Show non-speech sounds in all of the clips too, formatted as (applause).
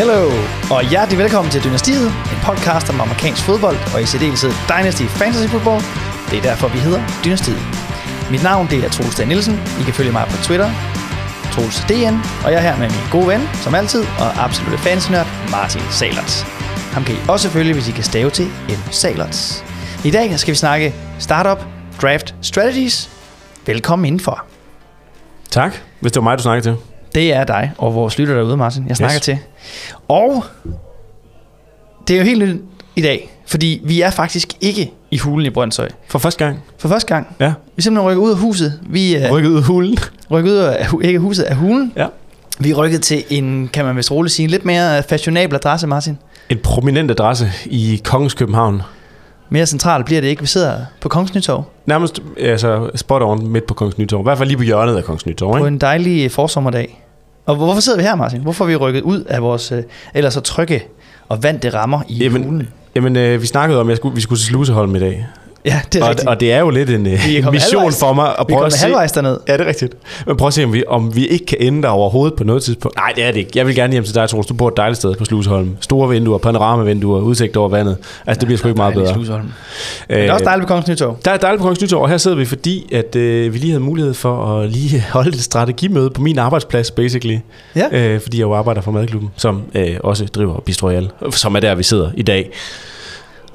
Hello, og hjertelig velkommen til Dynastiet, en podcast om amerikansk fodbold, og i særdeleshed Dynasty Fantasy Football. Det er derfor, vi hedder Dynastiet. Mit navn det er Troels Dan Nielsen. I kan følge mig på Twitter, Troels DN, og jeg er her med min gode ven, som altid, og absolutte fansenørd, Martin Salerts. Ham kan I også følge, hvis I kan stave til M. Salerts. I dag skal vi snakke Startup Draft Strategies. Velkommen indenfor. Tak, hvis det var mig, du snakkede til. Det er dig og vores lytter derude, Martin, jeg snakker yes. til. Og det er jo helt nyt i dag, fordi vi er faktisk ikke i hulen i Brøndshøj. For første gang? For første gang. Ja. Vi er simpelthen rykket ud af huset. Vi er rykket ud af hulen. Rykket ud af, ikke huset, af hulen. Ja. Vi rykket til en, kan man vist roligt sige, en lidt mere fashionabel adresse, Martin. En prominent adresse i Kongens København. Mere centralt bliver det ikke. Vi sidder på Kongens Nytorv. Nærmest altså, spot on midt på Kongens Nytorv. I hvert fald lige på hjørnet af Kongens Nytorv. På en dejlig forsommerdag. Og hvorfor sidder vi her, Martin? Hvorfor er vi rykket ud af vores øh, ellers så trygge og vante rammer i jamen? Jamen, øh, vi snakkede om, at jeg skulle, vi skulle til Sluseholm i dag. Ja, det er og, rigtigt. og det er jo lidt en øh, mission halvvejs. for mig at prøve at se... halvvejs derned. Ja, det er rigtigt. Men prøv at se, om vi, om vi ikke kan ende der overhovedet på noget tidspunkt. Nej, det er det ikke. Jeg vil gerne hjem til dig, Troels. Du bor et dejligt sted på Sluseholm. Store vinduer, panoramavinduer, udsigt over vandet. Altså, det bliver sgu ikke meget bedre. Sluseholm. Men det er også dejligt på Kongens Nytorv. Der er dejligt på Kongens Nytorv, og her sidder vi, fordi at, øh, vi lige havde mulighed for at lige (laughs) holde et strategimøde på min arbejdsplads, basically. Ja. Øh, fordi jeg jo arbejder for Madklubben, som øh, også driver Bistro Royal, som er der, vi sidder i dag.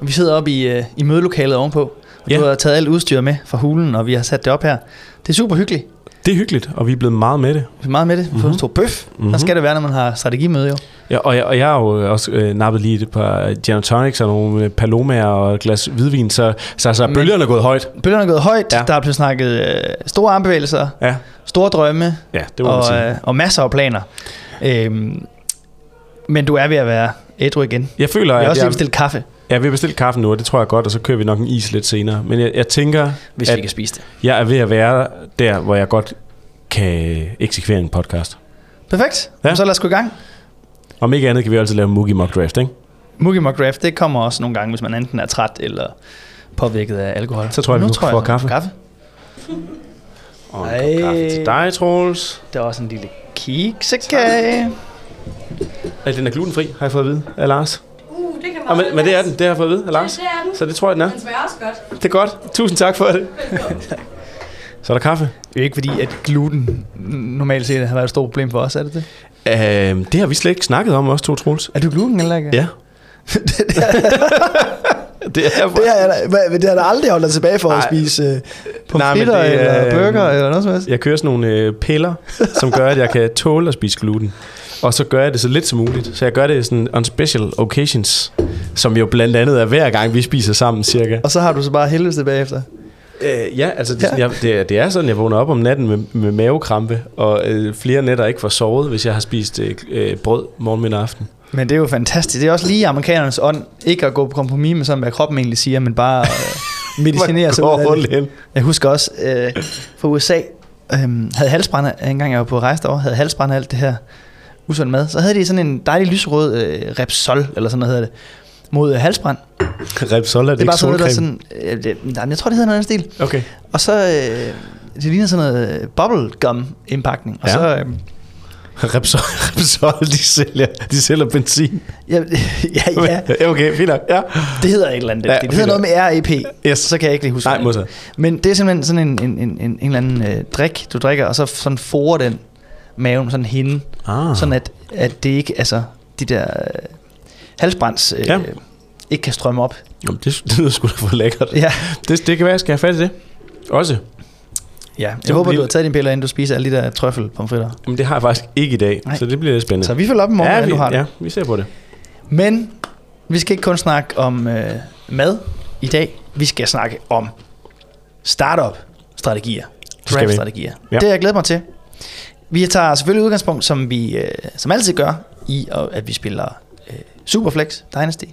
Vi sidder oppe i, øh, i mødelokalet ovenpå. Og Ja. Du har taget alt udstyr med fra hulen, og vi har sat det op her. Det er super hyggeligt. Det er hyggeligt, og vi er blevet meget med det. Vi er meget med det. Vi har fået en stor bøf. Mm-hmm. Der skal det være, når man har strategimøde jo. Ja, og, jeg, og jeg har jo også øh, nappet lige et par gin tonics og nogle øh, palomaer og et glas hvidvin, så, så, så Men- bølgerne er gået højt. Bølgerne er gået højt. Ja. Der er blevet snakket øh, store armbevægelser, Ja, store drømme ja det må og, sige. øh, og masser af planer. Øhm, men du er ved at være ædru igen. Jeg føler, Jeg at også lige jeg, bestilt kaffe, jeg vil bestille kaffen nu, og det tror jeg godt, og så kører vi nok en is lidt senere. Men jeg, jeg tænker, hvis At- vi kan spise det. jeg er ved at være der, hvor jeg godt kan eksekvere en podcast. Perfekt. Ja. Ja. Så lad os gå i gang. Om ikke andet kan vi altid lave Moogie Mock Draft, ikke? Moogie McGrath, det kommer også nogle gange, hvis man enten er træt eller påvirket af alkohol. Så tror jeg, nu vi tror får jeg, kaffe. kaffe. Og Ej. en kaffe til dig, Troels. Der er også en lille kiksekage. Ja, den er glutenfri, har jeg fået at vide af Lars. Det kan Og meget men, men det er den, det har jeg fået at vide af Lars. Det er den. Så det tror jeg, den er. Den smager også godt. Det er godt. Tusind tak for det. Så er der kaffe. Det er ikke fordi, at gluten normalt set har været et stort problem for os, er det det? Øhm, det har vi slet ikke snakket om, os to, Troels. Er du gluten eller ikke? Ja. (laughs) det er Det har, jeg da, men det har da aldrig holdt dig tilbage for Nej. at spise Nej, men pomfritter det er, eller burger øhm, eller noget som helst. Jeg kører sådan nogle øh, piller, som gør, at jeg kan tåle at spise gluten. Og så gør jeg det så lidt som muligt. Så jeg gør det sådan on special occasions, som jo blandt andet er hver gang, vi spiser sammen cirka. Og så har du så bare helvede bagefter. Øh, ja, altså det, Ja. Jeg, det, er- det er sådan, jeg vågner op om natten med, med mavekrampe, og øh, flere nætter ikke får sovet, hvis jeg har spist øh, øh, brød morgen, middag aften. Men det er jo fantastisk. Det er også lige amerikanernes ånd, ikke at gå på kompromis med sådan, hvad kroppen egentlig siger, men bare øh, (laughs) medicinere sig ud af det. Jeg husker også øh, fra USA, øh, havde halsbrænde, en gang jeg var på rejse derovre, havde halsbrænde alt det her usund mad. Så havde de sådan en dejlig lyserød øh, Repsol, eller sådan noget hedder det, mod øh, halsbrand. Repsol er det, Det er bare sådan noget, der sådan, øh, det, nej, jeg tror, det hedder noget af den stil. Okay. Og så, øh, det ligner sådan noget øh, bubblegum indpakning. Og Ja. så, øh, Repsol, (laughs) Repsol de, sælger, de sælger benzin. (laughs) ja, ja, ja, Okay, fint nok. Ja. det hedder et eller andet. Ja, Ja, det hedder noget med REP, Yes. så kan jeg ikke lige huske Nej, det. Men det er simpelthen sådan en, en, en, en, en eller anden øh, drik, du drikker, og så sådan forer den maven, sådan hende, Ah. sådan at, at det ikke, altså, de der øh, halsbrænds øh, Ja. ikke kan strømme op. Jamen, det, det (laughs) lyder sgu da for lækkert. Ja, Det, det kan være, jeg skal have fat i det. Også. ja. jeg Jo, håber, vi- du har taget dine piller, inden du spiser alle de der trøffelpomfritter. Men det har jeg faktisk ikke i dag, Nej. så det bliver lidt spændende. Så vi følger op i morgen, ja, vi, du har det. ja, vi ser på det. Men vi skal ikke kun snakke om øh, mad i dag. Vi skal snakke om startup-strategier. Draft-strategier. Ja. Ja. Det har jeg glædet mig til. Vi tager selvfølgelig udgangspunkt, som vi øh, som altid gør, i at vi spiller øh, Superflex Dynasty.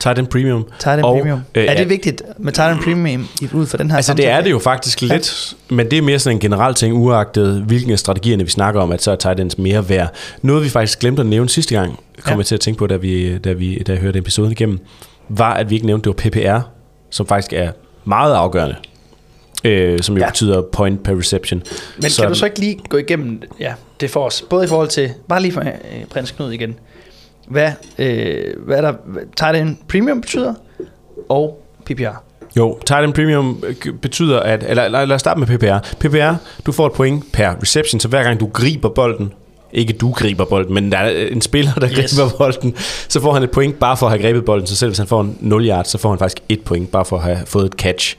Titan Premium. Titan Og, Premium. øh, er det vigtigt med Titan Premium i- ud for den her Altså det samtale? er det jo faktisk lidt, men det er mere sådan en generel ting, uagtet hvilken af strategierne vi snakker om, at så er Titans mere værd. Noget vi faktisk glemte at nævne sidste gang, kom Ja. jeg til at tænke på, da, vi, da, vi, da jeg hørte episoden igennem, var at vi ikke nævnte, det var PPR, som faktisk er meget afgørende. Øh, som jo ja. Betyder point per reception. Men kan du så ikke lige gå igennem ja, det for os? Både i forhold til, bare lige for øh, prins Knud igen. hvad, øh, hvad der tight end premium betyder, og PPR. Jo, tight end premium øh, betyder, at... Eller lad, lad os starte med PPR. PPR, du får et point per reception, så hver gang du griber bolden, ikke du griber bolden, men der er en spiller, der yes. griber bolden, så får han et point bare for at have grebet bolden. Så selv hvis han får en 0 yard, så får han faktisk et point bare for at have fået et catch.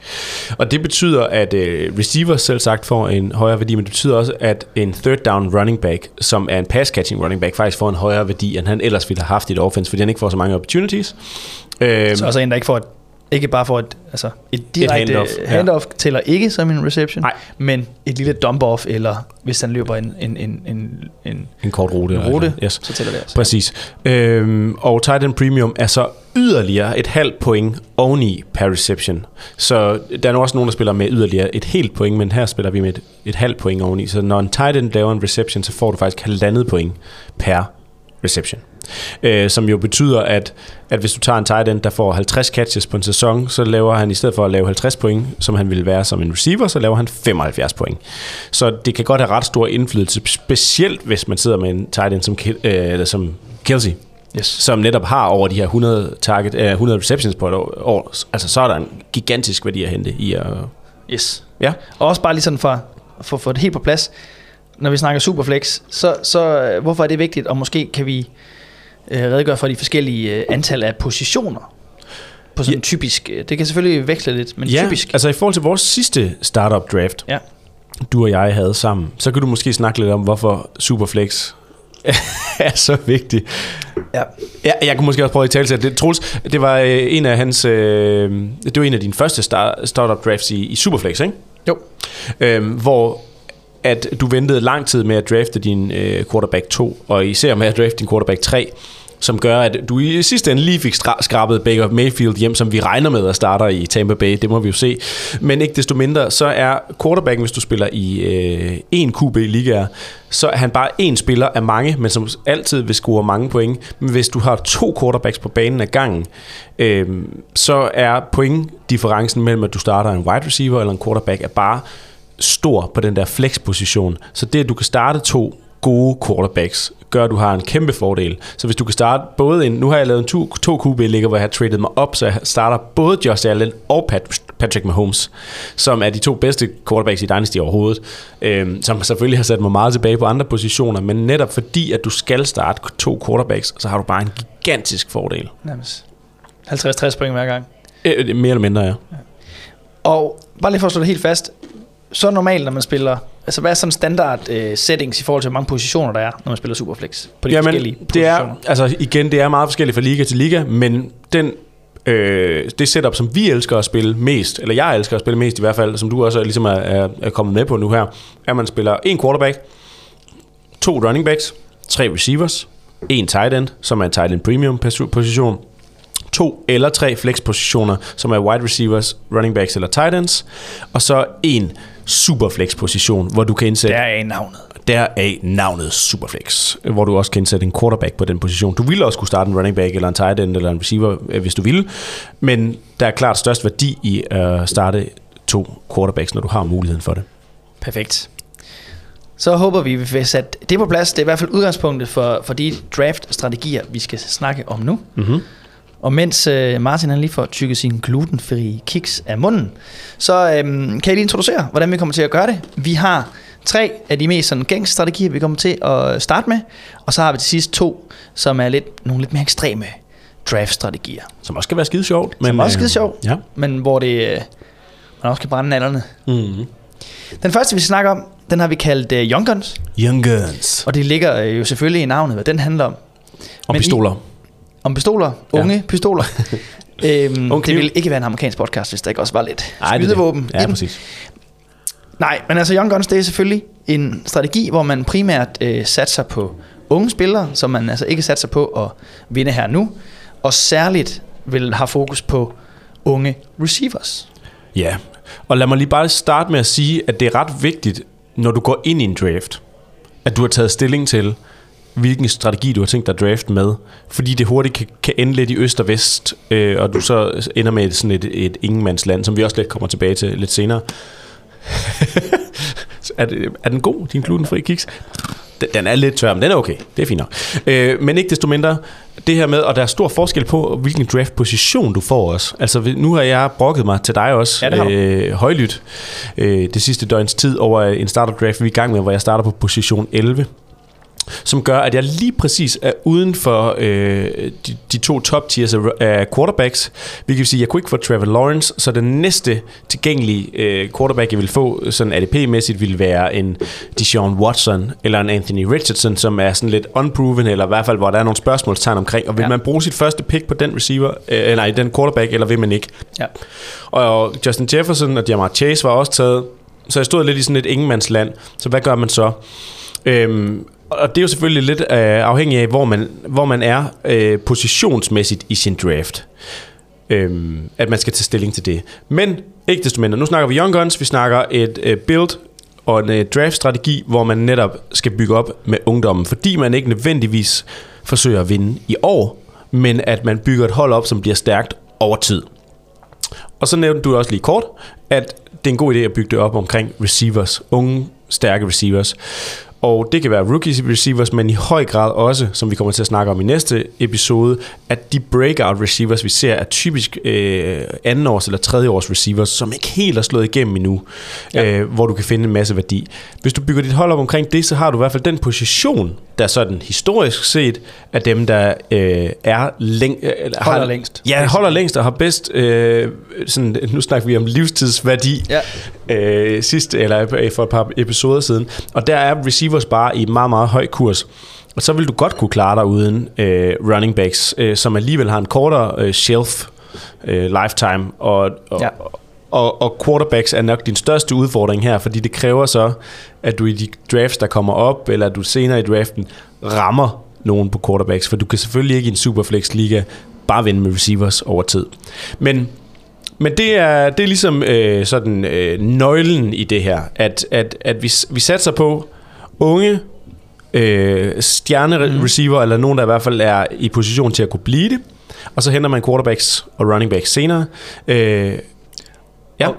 Og det betyder, at uh, receiver selv sagt får en højere værdi, men det betyder også, at en third down running back, som er en pass catching running back, faktisk får en højere værdi, end han ellers ville have haft i et offense, fordi han ikke får så mange opportunities. Så også en, der ikke får et ikke bare for et, altså et direkte et handoff, handoff ja. tæller ikke som en reception, Nej. men et lille dump-off, eller hvis han løber en, en, en, en, en, en kort rute, en rute yes. så tæller det altså. Præcis. Øhm, og tight end premium er så yderligere et halvt point oveni per reception. Så der er også nogen, der spiller med yderligere et helt point, men her spiller vi med et, et halvt point oveni. Så når en tight end laver en reception, så får du faktisk halvandet point per reception. Øh, som jo betyder, at, at hvis du tager en tight end, der får 50 catches på en sæson, så laver han i stedet for at lave 50 point, som han ville være som en receiver, så laver han 75 point. Så det kan godt have ret stor indflydelse, specielt hvis man sidder med en tight end som, øh, eller som Kelsey, yes. som netop har over de her 100, target, øh, 100 receptions på et år. Altså så er der en gigantisk værdi at hente i at... Yes. Ja. Og også bare lige sådan for, for at få det helt på plads, når vi snakker Superflex, så, så øh, hvorfor er det vigtigt, og måske kan vi øh, redegøre for de forskellige øh, antal af positioner på sådan ja. typisk, øh, det kan selvfølgelig veksle lidt, men ja, typisk. altså i forhold til vores sidste startup draft, ja. du og jeg havde sammen, så kan du måske snakke lidt om, hvorfor Superflex (laughs) er så vigtig. Ja. ja. Jeg kunne måske også prøve at tale til det. Troels, det var en af hans, øh, det var en af dine første start, startup drafts i, i Superflex, ikke? Jo. Øhm, hvor at du ventede lang tid med at drafte din øh, quarterback 2, og især med at drafte din quarterback 3, som gør, at du i sidste ende lige fik skrabet Baker Mayfield hjem, som vi regner med at starter i Tampa Bay. Det må vi jo se. Men ikke desto mindre, så er quarterbacken, hvis du spiller i øh, en QB-liga, så er han bare en spiller af mange, men som altid vil score mange point. Men hvis du har to quarterbacks på banen ad gangen, øh, så er pointdifferencen mellem, at du starter en wide receiver eller en quarterback, er bare stor på den der flex-position. Så det, at du kan starte to gode quarterbacks, gør, at du har en kæmpe fordel. Så hvis du kan starte både en, nu har jeg lavet en to, to QB-ligger, hvor jeg har traded mig op, så jeg starter både Josh Allen og Pat, Patrick Mahomes, som er de to bedste quarterbacks i Dynasty overhovedet, øhm, som selvfølgelig har sat mig meget tilbage på andre positioner, men netop fordi, at du skal starte to quarterbacks, så har du bare en gigantisk fordel. Nærmest. 50-60 point hver gang. Øh, mere eller mindre, ja. ja. Og bare lige for at slå det helt fast, så normalt, når man spiller... Altså, hvad er sådan standard uh, settings i forhold til, hvor mange positioner der er, når man spiller Superflex? På de Jamen, forskellige det er, altså igen, det er meget forskelligt fra liga til liga, men den øh, det setup, som vi elsker at spille mest, eller jeg elsker at spille mest i hvert fald, som du også ligesom er, er, er kommet med på nu her, er, at man spiller en quarterback, to running backs, tre receivers, en tight end, som er en tight end premium position, to eller tre flex-positioner, som er wide receivers, running backs eller tight ends, og så en superflex-position, hvor du kan indsætte... Der er navnet. Der er navnet Superflex, hvor du også kan indsætte en quarterback på den position. Du ville også kunne starte en running back eller en tight end eller en receiver, øh, hvis du ville, men der er klart størst værdi i at starte to quarterbacks, når du har muligheden for det. Perfekt. Så håber vi, at vi sat det på plads. Det er i hvert fald udgangspunktet for, for de draft-strategier, vi skal snakke om nu. Mm-hmm. Og mens øh, Martin han lige får tykket sin glutenfri kiks af munden, så øh, kan jeg lige introducere, hvordan vi kommer til at gøre det. Vi har tre af de mest sådan, gængse strategier, vi kommer til at starte med, og så har vi til sidst to, som er lidt, nogle lidt mere ekstreme draft-strategier. Som også kan være skide sjovt. Men, som også skide sjovt, ja. men hvor det, øh, man også kan brænde nallerne. Mm-hmm. Den første, vi skal snakke om, den har vi kaldt uh, Young Guns. Young Guns. Og det ligger uh, jo selvfølgelig i navnet, hvad den handler om. Om men pistoler. I, om pistoler, unge ja. pistoler. (laughs) øhm, okay. Det ville ikke være en amerikansk podcast, hvis der ikke også var lidt skydevåben. Ja, præcis. Nej, men altså Young Guns, det er selvfølgelig en strategi, hvor man primært øh, satser på unge spillere, som man altså ikke satser på at vinde her nu, og særligt vil have fokus på unge receivers. Ja, og lad mig lige bare starte med at sige, at det er ret vigtigt, når du går ind i en draft, at du har taget stilling til, hvilken strategi du har tænkt dig at draft med. Fordi det hurtigt kan, kan ende lidt i øst og vest, øh, og du så ender med sådan et, et ingenmandsland, som vi også lidt kommer tilbage til lidt senere. (laughs) er, det, er den god, din glutenfri kiks? Den er lidt tør, men den er okay. Det er fint nok. Øh, men ikke desto mindre, det her med, og der er stor forskel på, hvilken draft-position du får også. Altså, nu har jeg brokket mig til dig også, Ja, det øh, højlydt, øh, det sidste døgns tid over en starter-draft, vi er i gang med, hvor jeg starter på position 11 som gør, at jeg lige præcis er uden for øh, de, de to top tiers af, quarterbacks. Vi kan sige, at jeg kunne ikke få Trevor Lawrence, så den næste tilgængelige øh, quarterback, jeg vil få sådan ADP-mæssigt, vil være en Deshaun Watson eller en Anthony Richardson, som er sådan lidt unproven, eller i hvert fald, hvor der er nogle spørgsmålstegn omkring. Og vil ja. man bruge sit første pick på den receiver, øh, nej, den quarterback, eller vil man ikke? Ja. Og Justin Jefferson og Jamar Chase var også taget. Så jeg stod lidt i sådan et ingenmandsland. Så hvad gør man så? Øhm, og det er jo selvfølgelig lidt øh, afhængigt af, hvor man, hvor man er øh, positionsmæssigt i sin draft. Øhm, at man skal tage stilling til det. Men ikke desto mindre, nu snakker vi Young Guns, vi snakker et øh, build og en øh, draft-strategi, hvor man netop skal bygge op med ungdommen, fordi man ikke nødvendigvis forsøger at vinde i år, men at man bygger et hold op, som bliver stærkt over tid. Og så nævnte du også lige kort, at det er en god idé at bygge det op omkring receivers, unge, stærke receivers. Og det kan være rookie receivers, men i høj grad også, som vi kommer til at snakke om i næste episode, at de breakout receivers, vi ser, er typisk øh, andenårs eller tredjeårs receivers, som ikke helt er slået igennem endnu, Ja. øh, hvor du kan finde en masse værdi. Hvis du bygger dit hold op omkring det, så har du i hvert fald den position, der sådan historisk set er dem, der øh, er læng- øh, Holder har, længst. Ja, holder længst og har bedst, øh, sådan, nu snakker vi om livstidsværdi, Ja. Øh, sidste, eller øh, for et par episoder siden. Og der er receivers bare i meget, meget høj kurs. Og så vil du godt kunne klare dig uden øh, running backs, øh, som alligevel har en kortere øh, shelf øh, lifetime. Og, og, Ja. og, og quarterbacks er nok din største udfordring her, fordi det kræver så, at du i de drafts, der kommer op, eller at du senere i draften, rammer nogen på quarterbacks, for du kan selvfølgelig ikke i en Superflex-liga bare vinde med receivers over tid. Men men det er, det er ligesom øh, sådan øh, nøglen i det her, at, at, at vi, vi satser på unge øh, stjerne-receiver, mm. eller nogen, der i hvert fald er i position til at kunne blive det, og så henter man quarterbacks og running backs senere. Øh, ja. Og-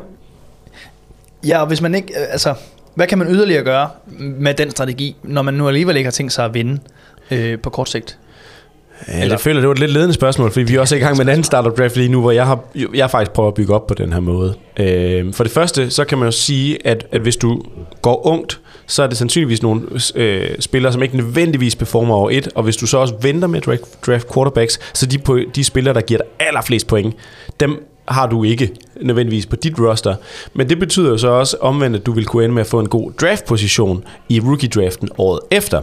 Ja, og hvis man ikke, øh, altså, hvad kan man yderligere gøre med den strategi, når man nu alligevel ikke har tænkt sig at vinde øh, på kort sigt? Eller, jeg føler, det var et lidt ledende spørgsmål, fordi vi er også i gang med en anden startup draft lige nu, hvor jeg har jeg faktisk prøver at bygge op på den her måde. Øh, for det første, så kan man jo sige, at, at hvis du går ungt, så er det sandsynligvis nogle øh, spillere, som ikke nødvendigvis performer over et, og hvis du så også venter med draft, draft quarterbacks, så de, de spillere, der giver dig allerflest point, dem har du ikke nødvendigvis på dit roster. Men det betyder jo så også omvendt, at du vil kunne ende med at få en god draftposition i rookie-draften året efter.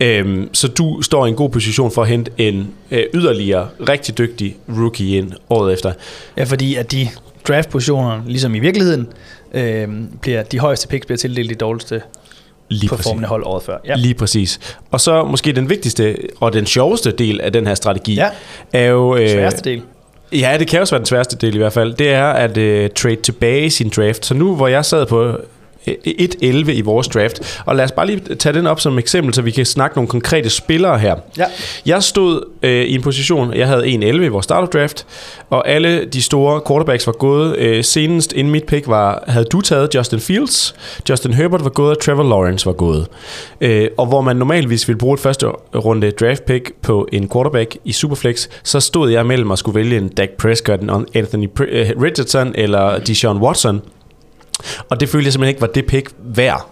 Øhm, så du står i en god position for at hente en øh, yderligere rigtig dygtig rookie ind året efter. Ja, fordi at de draftpositioner, ligesom i virkeligheden, øh, bliver de højeste picks bliver tildelt de dårligste Lige performende hold året før. Ja. Lige præcis. Og så måske den vigtigste og den sjoveste del af den her strategi Ja. er jo... Øh, Sværeste del. Ja, det kan også være den sværeste del i hvert fald. Det er at øh, trade tilbage i sin draft. Så nu, hvor jeg sad på 1-11 i vores draft, og lad os bare lige tage den op som eksempel, så vi kan snakke nogle konkrete spillere her. Ja. Jeg stod øh, i en position, jeg havde 1-11 i vores startup draft, og alle de store quarterbacks var gået. Øh, senest inden mit pick var, havde du taget Justin Fields, Justin Herbert var gået, og Trevor Lawrence var gået. Øh, og hvor man normalvis ville bruge et første runde draft pick på en quarterback i Superflex, så stod jeg mellem at skulle vælge en Dak Prescott, en Anthony øh, Richardson eller Deshaun Watson. Og det følte jeg simpelthen ikke var det pick værd.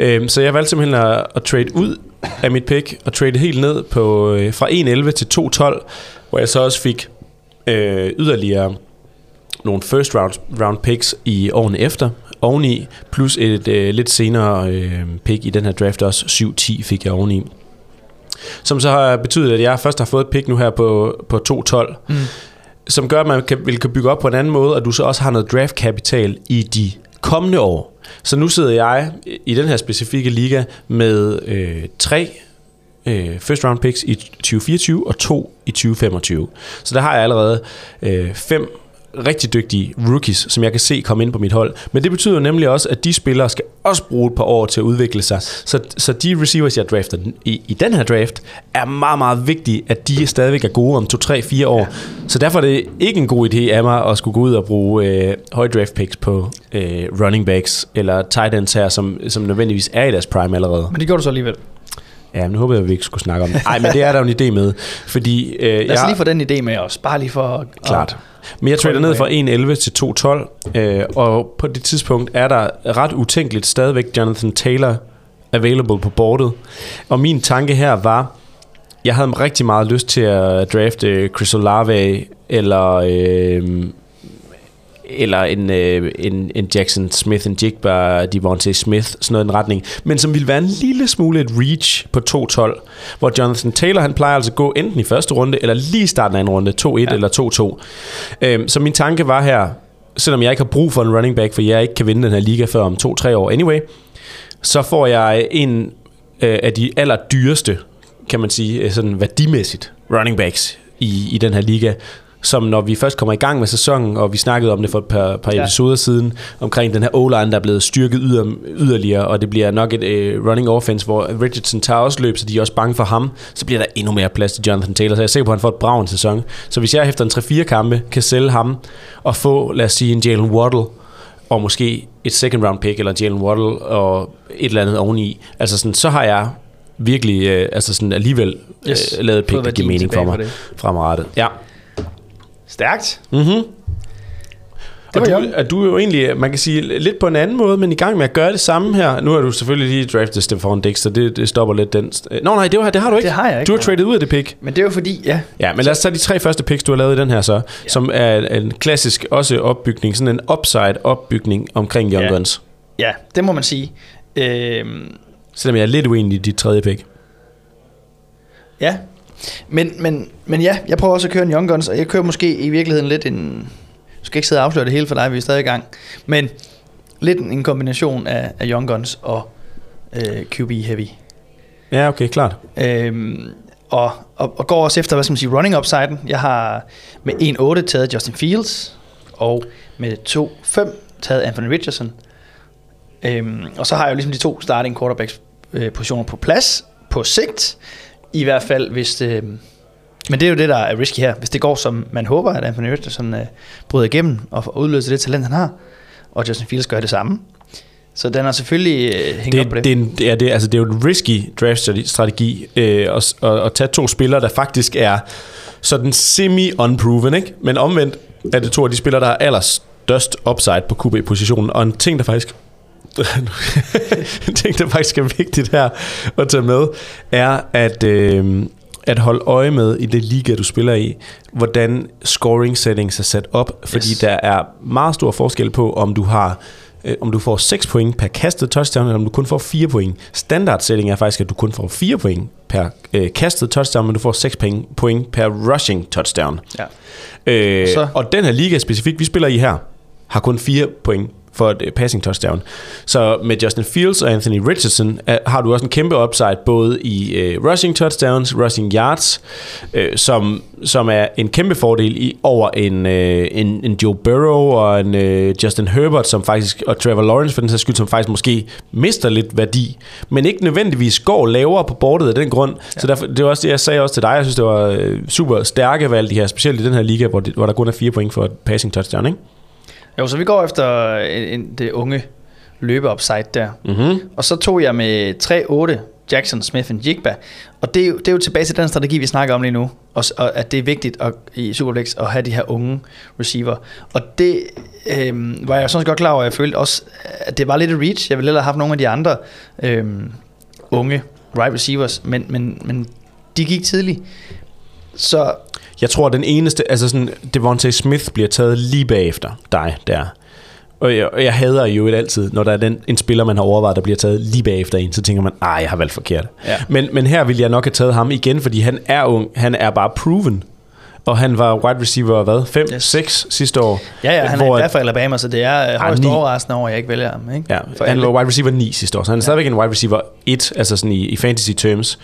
Øhm, så jeg valgte simpelthen at, at trade ud af mit pick, og trade helt ned på, øh, fra 1.11 til 2.12, hvor jeg så også fik øh, yderligere nogle first round, round picks i årene efter, oveni, plus et øh, lidt senere øh, pick i den her draft også, 7-10 fik jeg oveni. Som så har betydet, at jeg først har fået et pick nu her på, på 2.12, Mm. som gør, at man kan, vil kan bygge op på en anden måde, og du så også har noget draftkapital i de kommende år. Så nu sidder jeg i den her specifikke liga med øh, tre øh, first round picks i 2024 og to i 2025. Så der har jeg allerede øh, fem rigtig dygtige rookies, som jeg kan se komme ind på mit hold. Men det betyder nemlig også, at de spillere skal også bruge et par år til at udvikle sig. Så, så de receivers, jeg drafter i, i den her draft, er meget, meget vigtige, at de stadigvæk er gode om 2-3-4 år. Ja. Så derfor er det ikke en god idé af mig at skulle gå ud og bruge øh, høje draft picks på øh, running backs eller tight ends her, som, som nødvendigvis er i deres prime allerede. Men det gjorde du så alligevel. Ja, men nu håber jeg, at vi ikke skulle snakke om det. Nej, men det er der jo en idé med. Fordi, øh, Lad os jeg, lige få den idé med os, bare lige for... at- Klart. Men jeg trader ned fra 1.11 til 2.12, øh, og på det tidspunkt er der ret utænkeligt stadigvæk Jonathan Taylor available på bordet. Og min tanke her var, jeg havde rigtig meget lyst til at drafte Chris Olave eller øh, eller en, øh, en, en Jackson Smith, en Jigba, Devontae Smith, sådan noget i den retning, men som ville være en lille smule et reach på 2-12, hvor Jonathan Taylor, han plejer altså at gå enten i første runde, eller lige i starten af en runde, 2-1 ja. eller 2-2. Øhm, så min tanke var her, selvom jeg ikke har brug for en running back, for jeg ikke kan vinde den her liga før om 2-3 år anyway, så får jeg en øh, af de allerdyreste, kan man sige, øh, sådan værdimæssigt running backs i, i den her liga, som når vi først kommer i gang med sæsonen, og vi snakkede om det for et par, par Ja. episoder siden, omkring den her O-line, der er blevet styrket yder, yderligere, og det bliver nok et øh, running offense, hvor Richardson tager også løb, så de er også bange for ham, så bliver der endnu mere plads til Jonathan Taylor, så jeg er sikker på, at han får et brav en sæson. Så hvis jeg efter en 3-4 kampe kan sælge ham, og få, lad os sige, en Jalen Waddle, og måske et second round pick, eller Jalen Waddle, og et eller andet oveni, altså sådan, så har jeg virkelig, øh, altså sådan alligevel Yes. øh, lavet et pick, der giver mening for mig fremadrettet. Ja. Stærkt. Mm-hmm. Det Og du, er du er jo egentlig, man kan sige, lidt på en anden måde, men i gang med at gøre det samme her. Nu har du selvfølgelig lige draftet Stefan Dix, så det, det stopper lidt den. Nå nej, det, var, det har du ikke. Det har jeg ikke, Du har nej. traded ud af det pick. Men det er jo fordi, ja, Ja, men lad os tage de tre første picks, du har lavet i den her så, ja. som er en klassisk også opbygning, sådan en upside opbygning omkring Young Ja. Guns. ja, det må man sige. Øhm, Selvom jeg er lidt uenig i dit tredje pick. Ja, men, men, men ja, jeg prøver også at køre en Young Guns, og jeg kører måske i virkeligheden lidt en... Jeg skal ikke sidde og afsløre det hele for dig, vi er stadig i gang. Men lidt en kombination af, af Young Guns og øh, QB Heavy. Ja, okay, klart. Øhm, og, og, og går også efter, hvad skal man sige, running upsiden. Jeg har med 1-8 taget Justin Fields, og med 2-5 taget Anthony Richardson. Øhm, og så har jeg jo ligesom de to starting quarterbacks øh, positioner på plads, på sigt. I hvert fald, hvis det... Men det er jo det, der er risky her. Hvis det går, som man håber, at Anthony Richardson øh, bryder igennem og udløser det talent, han har, og Justin Fields gør det samme. Så den er selvfølgelig øh, hængt op på Det, det. det, er en, det, er, det, altså, det er jo en risky draft-strategi øh, at, at, at tage to spillere, der faktisk er sådan semi-unproven, ikke? Men omvendt er det to af de spillere, der har allerstørst upside på QB-positionen. Og en ting, der faktisk (laughs) en ting, der faktisk er vigtigt her at tage med, er at, øh, at holde øje med i det liga, du spiller i, hvordan scoring settings er sat op, fordi Yes. der er meget stor forskel på, om du har øh, om du får 6 point per kastet touchdown, eller om du kun får 4 point. Standard setting er faktisk, at du kun får 4 point per øh, kastet touchdown, men du får 6 point, point per rushing touchdown. Ja. Øh, Så- og den her liga specifikt, vi spiller i her, har kun 4 point for et øh, passing touchdown. Så med Justin Fields og Anthony Richardson er, har du også en kæmpe upside både i øh, rushing touchdowns, rushing yards, øh, som, som er en kæmpe fordel i over en, øh, en, en Joe Burrow og en øh, Justin Herbert, som faktisk, og Trevor Lawrence for den sags skyld, som faktisk måske mister lidt værdi, men ikke nødvendigvis går lavere på bordet af den grund. Ja. Så derfor, det var også det, jeg sagde også til dig. Jeg synes, det var øh, super stærke valg, de her, specielt i den her liga, hvor, det, hvor der kun er 4 point for et passing touchdown, ikke? Jo, så vi går efter en, en, det unge løbe-upside der. Mm-hmm. Og så tog jeg med 3-8 Jackson, Smith og Jigba. Og det er, jo, det er jo tilbage til den strategi, vi snakker om lige nu. Og, og at det er vigtigt at, i Superflex at have de her unge receiver. Og det øh, var jeg sådan set godt klar over, jeg følte også, at det var lidt et reach. Jeg ville hellere have haft nogle af de andre øh, unge right receivers, men, men, men de gik tidligt. Så Jeg tror, den eneste, altså sådan, Devontae Smith bliver taget lige bagefter dig der. Og jeg, og jeg hader jo et altid, når der er den, en spiller, man har overvejet, der bliver taget lige bagefter en, så tænker man, ej, jeg har valgt forkert. Ja. Men, men her vil jeg nok have taget ham igen, fordi han er ung, han er bare proven. Og han var wide receiver, hvad? 5, Yes. 6 sidste år. ja, ja, han Hvor er at- endda fra Alabama, så det er øh, højst ni. overraskende over, at jeg ikke vælger ham. Ikke? Ja, For han alle. var wide receiver 9 sidste år, så han er stadigvæk en wide receiver 1, altså sådan i, i fantasy terms.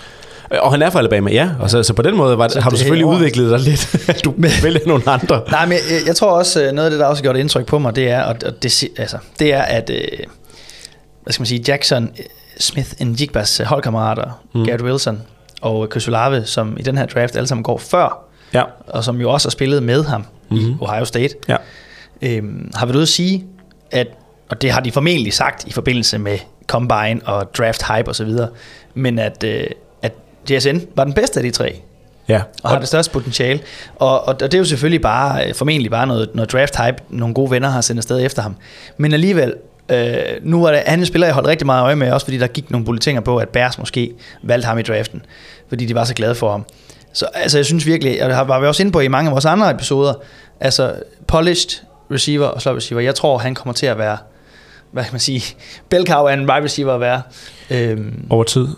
Og han er fra Alabama, ja. Og så, så på den måde var, Så har du selvfølgelig overraskende. udviklet dig lidt, (laughs) du vælger nogle andre. Nej, men jeg, jeg tror også, øh, noget af det, der også har gjort indtryk på mig, det er, og, og det, altså, det er at, øh, hvad skal man sige, Jackson, øh, Smith og Jigbas øh, holdkammerater, mm. Garrett Wilson og Chris Olave, som i den her draft alle sammen går før, Ja. og som jo også har spillet med ham mm-hmm. i Mhm. Ohio State, Ja. øhm, har været ude at sige, at, og det har de formentlig sagt i forbindelse med Combine og draft hype osv., men at, øh, JSN var den bedste af de tre, Ja, og har det største potentiale. Og, og, og det er jo selvfølgelig bare, øh, formentlig bare noget, noget draft hype, nogle gode venner har sendt afsted efter ham. Men alligevel, øh, nu er det, han er en spiller, jeg holdt rigtig meget øje med, også fordi der gik nogle bulletiner på, at Bears måske valgte ham i draften, fordi de var så glade for ham. Så altså, jeg synes virkelig, og det har- var vi også inde på i mange af vores andre episoder, altså polished receiver og slot receiver, jeg tror, han kommer til at være, hvad kan man sige, (laughs) bælkav af en wide receiver at være. Øhm, over tid.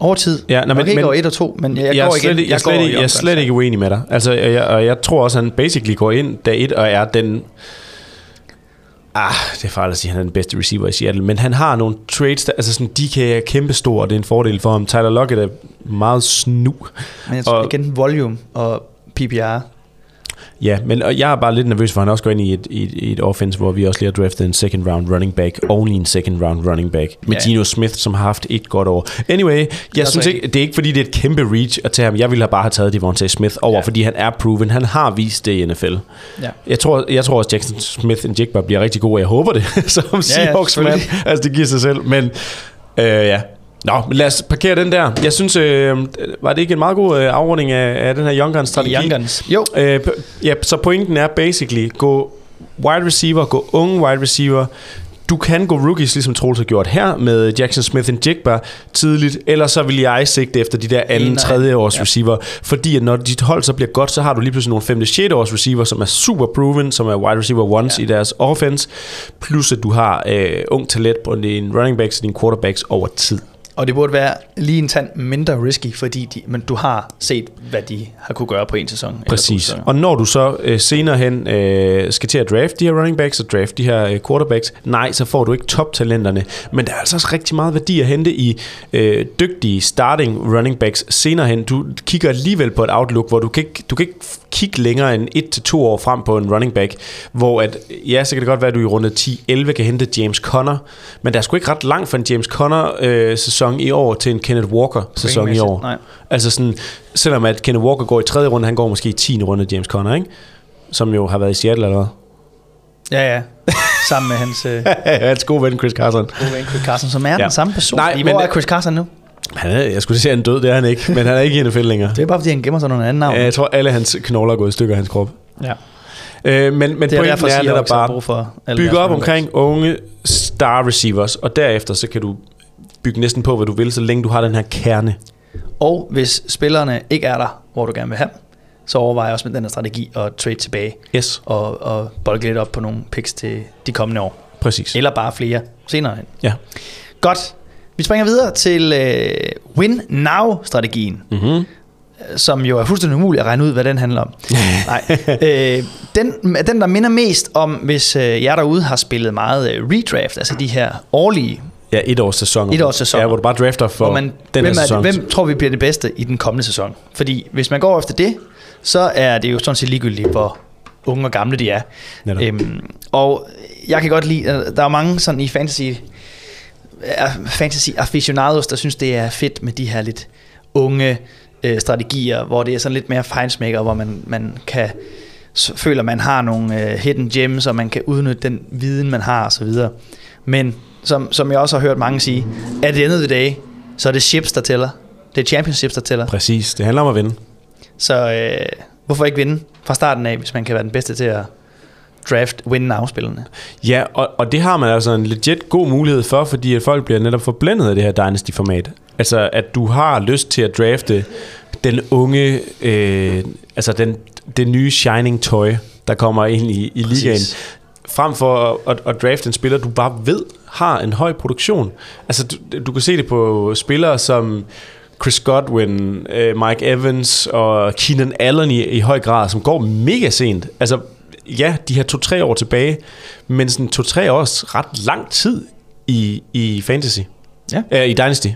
Over tid. Ja, Nok men- ikke men- over et og to, men jeg, jeg, jeg, går igen. slet, ikke- jeg, er slet, går ikke, i jeg er slet ikke uenig med dig. Altså, jeg, og jeg tror også, at han basically går ind dag et og er den... Ah, det er farligt at sige, at han er den bedste receiver i Seattle, men han har nogle trades, der, altså sådan, DK er kæmpestor, og det er en fordel for ham. Tyler Lockett er meget snu. Men jeg tror Og- igen volume og PPR. Ja, men og jeg er bare lidt nervøs for, at han også går ind i et, i et, offense, hvor vi også lige har draftet en second round running back, only en second round running back, med Ja. Gino Smith, som har haft et godt år. Anyway, jeg altså synes ikke, det er ikke fordi, det er et kæmpe reach at tage ham. Jeg ville have bare have taget Devontae Smith over, Ja. ja. fordi han er proven. Han har vist det i NFL. Ja. Jeg tror, jeg tror også, Jackson Smith en Jigba bliver rigtig god, og jeg håber det, (laughs) som Seahawks man. selvfølgelig. Altså, det giver sig selv. Men øh, ja, Nå, men lad os parkere den der. Jeg synes, øh, var det ikke en meget god øh, afrunding af, af den her Young Guns-strategi? Young Guns. Jo, Øh, ja, så pointen er basically, gå wide receiver, gå unge wide receiver. Du kan gå rookies, ligesom Troels har gjort her, med Jackson Smith and Jigba tidligt, eller så vil jeg sigte efter de der anden, tredje års ja. receiver, fordi at når dit hold så bliver godt, så har du lige pludselig nogle 5. 6. års receiver, som er super proven, som er wide receiver ones Ja. ja. i deres offense, plus at du har øh, ung talent på dine running backs og dine quarterbacks over tid. Og det burde være lige en tand mindre risky, fordi de, men du har set, hvad de har kunne gøre på en sæson. Præcis. Og når du så øh, senere hen øh, skal til at draft de her running backs og draft de her øh, quarterbacks, nej, så får du ikke toptalenterne. Men der er altså også rigtig meget værdi at hente i øh, dygtige starting running backs senere hen. Du kigger alligevel på et outlook, hvor du kan ikke, du kan ikke kigge længere end 1-2 år frem på en running back, hvor at, ja, så kan det godt være, at du i runde 10-11 kan hente James Conner, men der er sgu ikke ret langt fra en James Conner-sæson i år til en Kenneth Walker-sæson i år. Nej. Altså sådan, selvom at Kenneth Walker går i tredje runde, han går måske i 10. runde, James Conner, ikke? Som jo har været i Seattle allerede. Ja, ja. Sammen med hans øh, (laughs) Hans gode ven Chris Carson. gode ven Chris Carson, som er ja. Ja. den samme person. Nej, Nej, men- Hvor er Chris Carson nu? Han er, jeg skulle sige, at han er død, det er han ikke, men han er ikke i NFL længere. (laughs) Det er bare, fordi han gemmer sig under en anden navn. Jeg tror, alle hans knogler er gået i stykker af hans krop. ja. Øh, men men Det er derfor, er at har bare, brug for bygge op omkring unge star receivers, og derefter så kan du bygge næsten på, hvad du vil, så længe du har den her kerne. Og hvis spillerne ikke er der, hvor du gerne vil have dem, så overvej også med den her strategi at trade tilbage Yes, og, og bolde lidt op på nogle picks til de kommende år. præcis. Eller bare flere senere hen. Ja. Godt. Vi springer videre til øh, Win Now-strategien, Mm-hmm. som jo er fuldstændig umuligt at regne ud, hvad den handler om. (laughs) Nej. Øh, den, den, der minder mest om, hvis øh, jer derude har spillet meget øh, redraft, altså de her årlige, Ja, et års sæson. Et års sæsoner. Ja, hvor du bare drafter for hvor man, den hvem, er, sæson. hvem tror vi bliver det bedste i den kommende sæson? Fordi hvis man går efter det, så er det jo sådan set ligegyldigt, hvor unge og gamle de er. Netop. Øhm, og jeg kan godt lide, øh, der er mange sådan i fantasy, fantasy aficionados, der synes, det er fedt med de her lidt unge øh, strategier, hvor det er sådan lidt mere fejnsmækker, hvor man, man kan føler, man har nogle øh, hidden gems, og man kan udnytte den viden, man har osv. Men som, som jeg også har hørt mange sige, at of the day, så er det chips, der tæller. Det er championships, der tæller. Præcis, det handler om at vinde. Så øh, hvorfor ikke vinde fra starten af, hvis man kan være den bedste til at draft win now-spillerne? Ja, og, og det har man altså en legit god mulighed for, fordi at folk bliver netop forblændet af det her Dynasty-format. Altså, at du har lyst til at drafte den unge, øh, altså den, det nye shining toy, der kommer ind i, i Præcis. ligaen, frem for at, at, at drafte en spiller, du bare ved har en høj produktion. Altså, du, du kan se det på spillere som Chris Godwin, øh, Mike Evans og Keenan Allen i, i høj grad, som går mega sent. Altså, ja, de har to-tre år tilbage, men sådan to-tre års ret lang tid i, i fantasy. Ja. Øh, I Dynasty.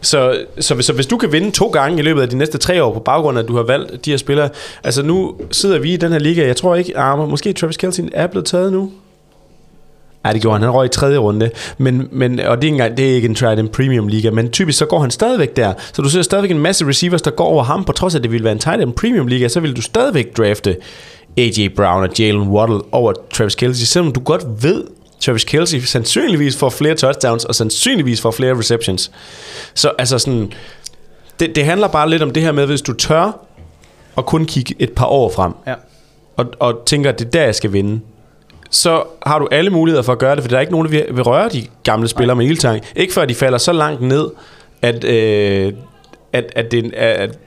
Så, så, hvis, så hvis du kan vinde to gange i løbet af de næste tre år på baggrund af, at du har valgt de her spillere. Altså nu sidder vi i den her liga, jeg tror ikke, ah, måske Travis Kelce er blevet taget nu. Ja, det gjorde han. Han røg i tredje runde. Men, men, og det er, ikke engang, det er ikke en Trident Premium Liga, men typisk så går han stadigvæk der. Så du ser stadigvæk en masse receivers, der går over ham, på trods af, at det ville være en Trident Premium Liga, så vil du stadigvæk drafte A.J. Brown og Jalen Waddle over Travis Kelce, selvom du godt ved, Travis Kelce sandsynligvis får flere touchdowns og sandsynligvis får flere receptions. Så altså sådan, det, det handler bare lidt om det her med, hvis du tør at kun kigge et par år frem, Ja. og, og tænker, at det er der, jeg skal vinde, så har du alle muligheder for at gøre det, for der er ikke nogen, der vil, vil røre de gamle spillere med ildtang. Ikke før de falder så langt ned, at, øh, at, at det er... At,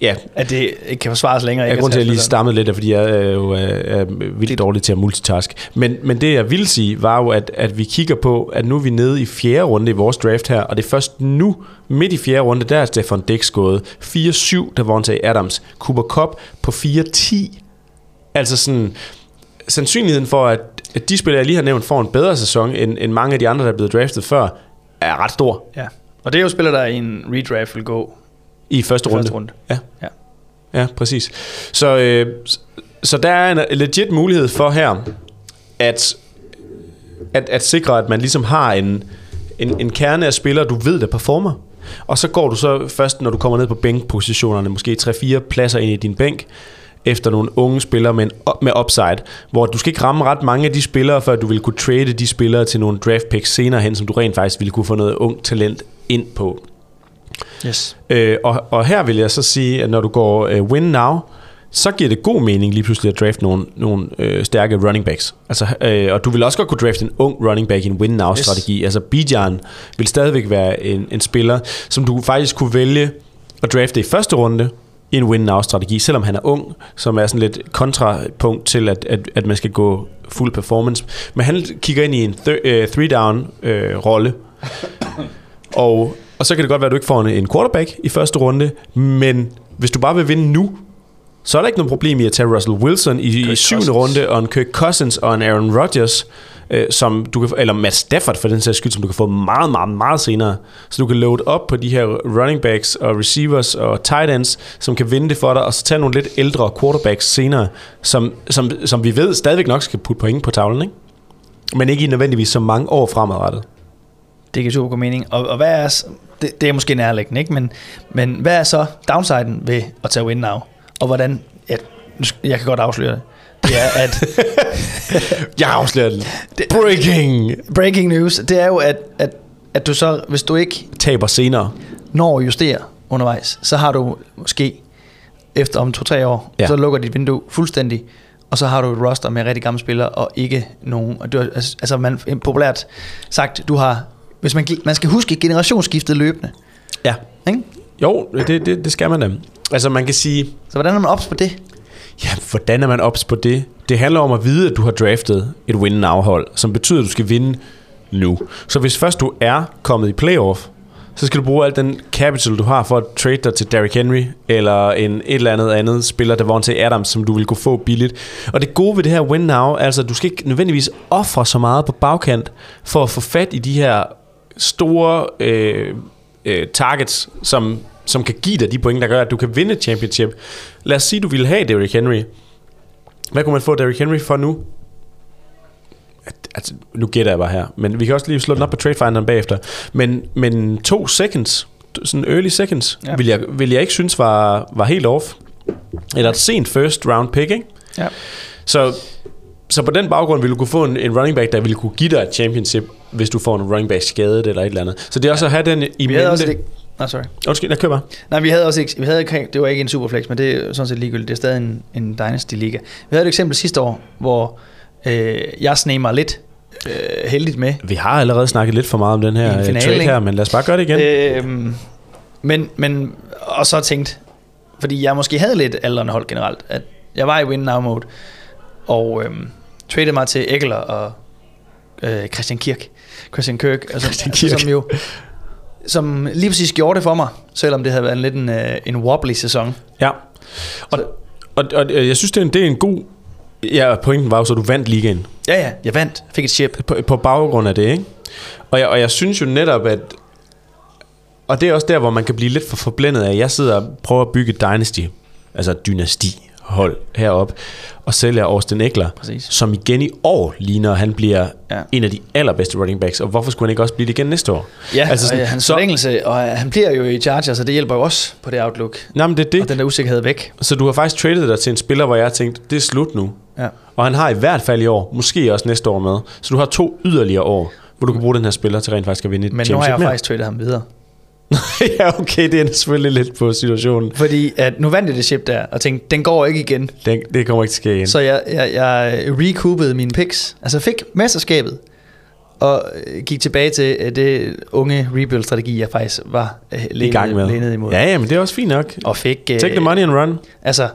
ja, At det ikke kan forsvares længere. jeg ikke grund til, at jeg lige stammede lidt, er, fordi jeg er jo er, er vildt dårlig til at multitask. Men, men det, jeg vil sige, var jo, at, at vi kigger på, at nu er vi nede i fjerde runde i vores draft her, og det er først nu, midt i fjerde runde, der er Stefan Dix gået. 4-7, der Vontae Adams. Cooper Cup på 4-10. Altså sådan, sandsynligheden for, at at de spillere, jeg lige har nævnt, får en bedre sæson, end, end mange af de andre, der er blevet draftet før, er ret stor Ja. Og det er jo spillere, der i en redraft vil gå i første i runde. første runde. Ja. Ja. Ja, præcis. Så, øh, så der er en legit mulighed for her, at, at, at sikre, at man ligesom har en, en, en kerne af spillere, du ved, der performer. Og så går du så først, når du kommer ned på bænkpositionerne, måske 3-4 pladser ind i din bænk, efter nogle unge spillere med, en, med upside, hvor du skal ikke ramme ret mange af de spillere, før du vil kunne trade de spillere til nogle draft picks senere hen, som du rent faktisk ville kunne få noget ung talent ind på. Yes. Øh, og, og her vil jeg så sige, at når du går øh, win now, så giver det god mening lige pludselig at drafte nogle, nogle øh, stærke running backs. Altså, øh, og du vil også godt kunne drafte en ung running back i en win now strategi. Yes. Altså Bijan vil stadigvæk være en, en spiller, som du faktisk kunne vælge at drafte i første runde en win now strategi, selvom han er ung, som er sådan lidt kontrapunkt til, at, at, at man skal gå fuld performance. Men han kigger ind i en th- øh, three down øh, rolle, og, og så kan det godt være, at du ikke får en, en quarterback i første runde, men hvis du bare vil vinde nu, så er der ikke noget problem i at tage Russell Wilson i, i Kirk syvende Cousins. runde, og en Kirk Cousins og en Aaron Rodgers, øh, som du kan, eller Matt Stafford for den sags skyld, som du kan få meget, meget, meget senere. Så du kan load op på de her running backs og receivers og tight ends, som kan vinde det for dig, og så tage nogle lidt ældre quarterbacks senere, som, som, som vi ved stadigvæk nok skal putte point på tavlen, ikke? men ikke i nødvendigvis så mange år fremadrettet. Det giver super god mening. Og, og hvad er, det, det er måske nærliggende, ikke? Men, men hvad er så downsiden ved at tage win now? Og hvordan, ja, jeg kan godt afsløre det. Det er, at (laughs) Jeg afslører den. Breaking! breaking news, det er jo, at, at, at du så, hvis du ikke Taber senere. når at justere undervejs, så har du måske efter om to-tre år, Ja. så lukker dit vindue fuldstændig, og så har du et roster med rigtig gamle spillere, og ikke nogen, og du, har- altså man, populært sagt, du har, hvis man, man skal huske generationsskiftet løbende, Ja. ikke? Jo, det, det, det skal man da. Altså man kan sige, Så hvordan er man ops på det? Ja, hvordan er man ops på det? Det handler om at vide, at du har draftet et win-now-hold, som betyder, at du skal vinde nu. Så hvis først du er kommet i playoff, så skal du bruge al den capital, du har for at trade dig til Derrick Henry, eller en et eller andet andet spiller, der til Adams, som du vil kunne få billigt. Og det gode ved det her win now, altså du skal ikke nødvendigvis ofre så meget på bagkant, for at få fat i de her store øh, øh, targets, som, som kan give dig de point, der gør, at du kan vinde et championship. Lad os sige, du ville have Derrick Henry. Hvad kunne man få Derrick Henry for nu? Altså, nu gætter jeg bare her. Men vi kan også lige slå den op på TradeFinderen bagefter. Men, men to seconds, sådan early seconds, ja. Ja. vil, jeg, vil jeg ikke synes var, var helt off. Eller et sent first round pick, ikke? Ja. Så, så på den baggrund ville du kunne få en, en running back, der ville kunne give dig et championship, hvis du får en running back skadet eller et eller andet. Så det er også at have den i Vi også mente. Nej, sorry. Undskyld, jeg køber. Nej, vi havde også ikke, vi havde, det var ikke en superflex, men det er sådan set ligegyldigt. Det er stadig en, en Dynasty Liga. Vi havde et eksempel sidste år, hvor øh, jeg sneg mig lidt øh, heldigt med. Vi har allerede snakket lidt for meget om den her øh, finale, trade her, men lad os bare gøre det igen. Øh, men, men, og så tænkt, fordi jeg måske havde lidt aldrende hold generelt, at jeg var i win now mode, og øh, traded mig til Eckler og øh, Christian Kirk. Christian Kirk, altså, Christian Kirk. som jo som lige præcis gjorde det for mig, selvom det havde været en lidt en, øh, en wobbly sæson. Ja. Og, og, og øh, jeg synes, det er en, det er en god... Ja, pointen var jo så, at du vandt ligaen Ja, ja, jeg vandt, fik et chip. på, på baggrund af det, ikke? Og jeg, og jeg synes jo netop, at... Og det er også der, hvor man kan blive lidt for forblændet af, at jeg sidder og prøver at bygge et dynasty, altså et dynasti hold herop og sælger Austin Eckler, Præcis. som igen i år ligner, han bliver Ja. ja. en af de allerbedste running backs, og hvorfor skulle han ikke også blive det igen næste år? Ja, altså sådan, og hans så- forlængelse, og øh, han bliver jo i Chargers, så det hjælper jo også på det outlook. Nej, men det er det. Og den der usikkerhed væk. Så du har faktisk traded dig til en spiller, hvor jeg har tænkt, det er slut nu. Ja. Og han har i hvert fald i år, måske også næste år med. Så du har to yderligere år, hvor du kan bruge den her spiller til rent faktisk at vinde et Men nu har jeg mere. faktisk tradet ham videre. (laughs) ja, okay, det er selvfølgelig lidt på situationen. Fordi at nu vandt jeg det ship der, og tænkte, den går ikke igen. Det, det kommer ikke til at ske igen. Så jeg, jeg, jeg recoupede mine picks. Altså fik mesterskabet, og øh, gik tilbage til øh, det unge rebuild-strategi, jeg faktisk var øh, I gang med. lænet imod. Ja, ja, men det er også fint nok. Og fik... Øh, Take the money and run. Altså,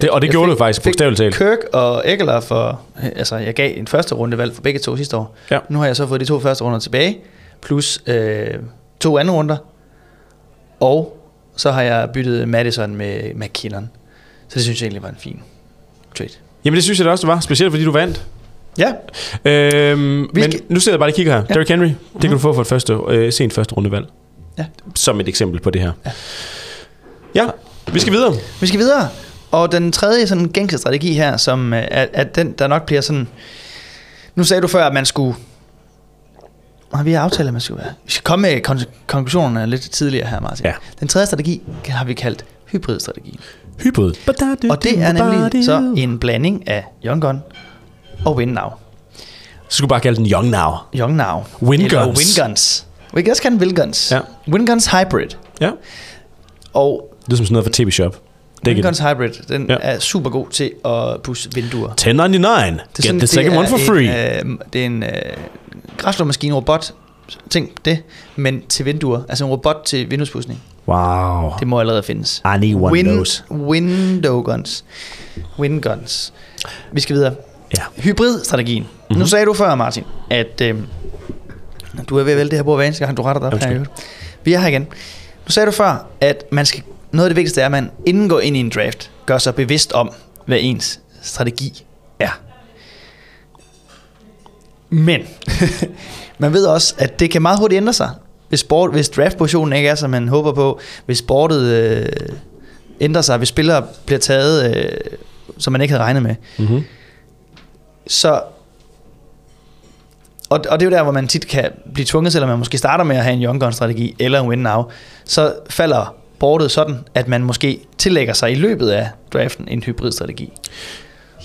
Det, og det gjorde fik- du faktisk bogstaveligt talt. Kirk og Eckler for... øh, Altså, jeg gav en første runde valg for begge to sidste år. Ja. Nu har jeg så fået de to første runder tilbage, plus øh, to andre runder. Og så har jeg byttet Madison med McKinnon. Så det synes jeg egentlig var en fin trade. Jamen det synes jeg da også, det var. Specielt fordi du vandt. Ja, Øhm, Vi men nu sidder jeg bare og kigger her. Ja. Derrick Henry, det kan du få for et første, øh, sent første rundevalg. Ja. Som et eksempel på det her. Ja. Ja, vi skal videre. vi skal videre. Og den tredje sådan gængse strategi her, som øh, er, er den, der nok bliver sådan... Nu sagde du før, at man skulle... Nej, vi har aftalt, at man skulle være... Vi skal komme med kon- konklusionerne lidt tidligere her, Martin. Ja. Den tredje strategi har vi kaldt hybridstrategi. Hybrid. Og det er nemlig så en blanding af Young Gun og Win Now. Så skulle bare kalde den Young Now. Young Now. Win Eller Guns. Win Guns. Vi kan også kalde den Will Guns. Ja. Win Guns Hybrid. Ja. Og Det er som sådan noget for TV-shop. Det Win er Guns Hybrid, den Ja. er super god til at pusse vinduer. 1099. Det Get the second one for er free. En, øh, det er en øh, græslåmaskine robot, tænk det, men til vinduer. Altså en robot til vinduespudsning. Wow. Det må allerede findes. I need one of those. Window guns. Win guns. Vi skal videre. Ja. Hybridstrategien. Mhm. Mm-hmm. Nu sagde du før, Martin, at øh, du er ved at vælge det her bord hver eneste gang, du retter dig op her. Vi er her igen. Nu sagde du før, at man skal, noget af det vigtigste er, at man inden går ind i en draft, gør sig bevidst om, hvad ens strategi er. Men (laughs) man ved også, at det kan meget hurtigt ændre sig. Hvis, sport, hvis draftpositionen ikke er, som man håber på, hvis sportet øh, ændrer sig, hvis spillere bliver taget, øh, som man ikke havde regnet med, Mm-hmm. så... Og, og det er jo der, hvor man tit kan blive tvunget, selvom man måske starter med at have en young gun strategi eller en win now, så falder bordet sådan, at man måske tillægger sig i løbet af draften en hybridstrategi.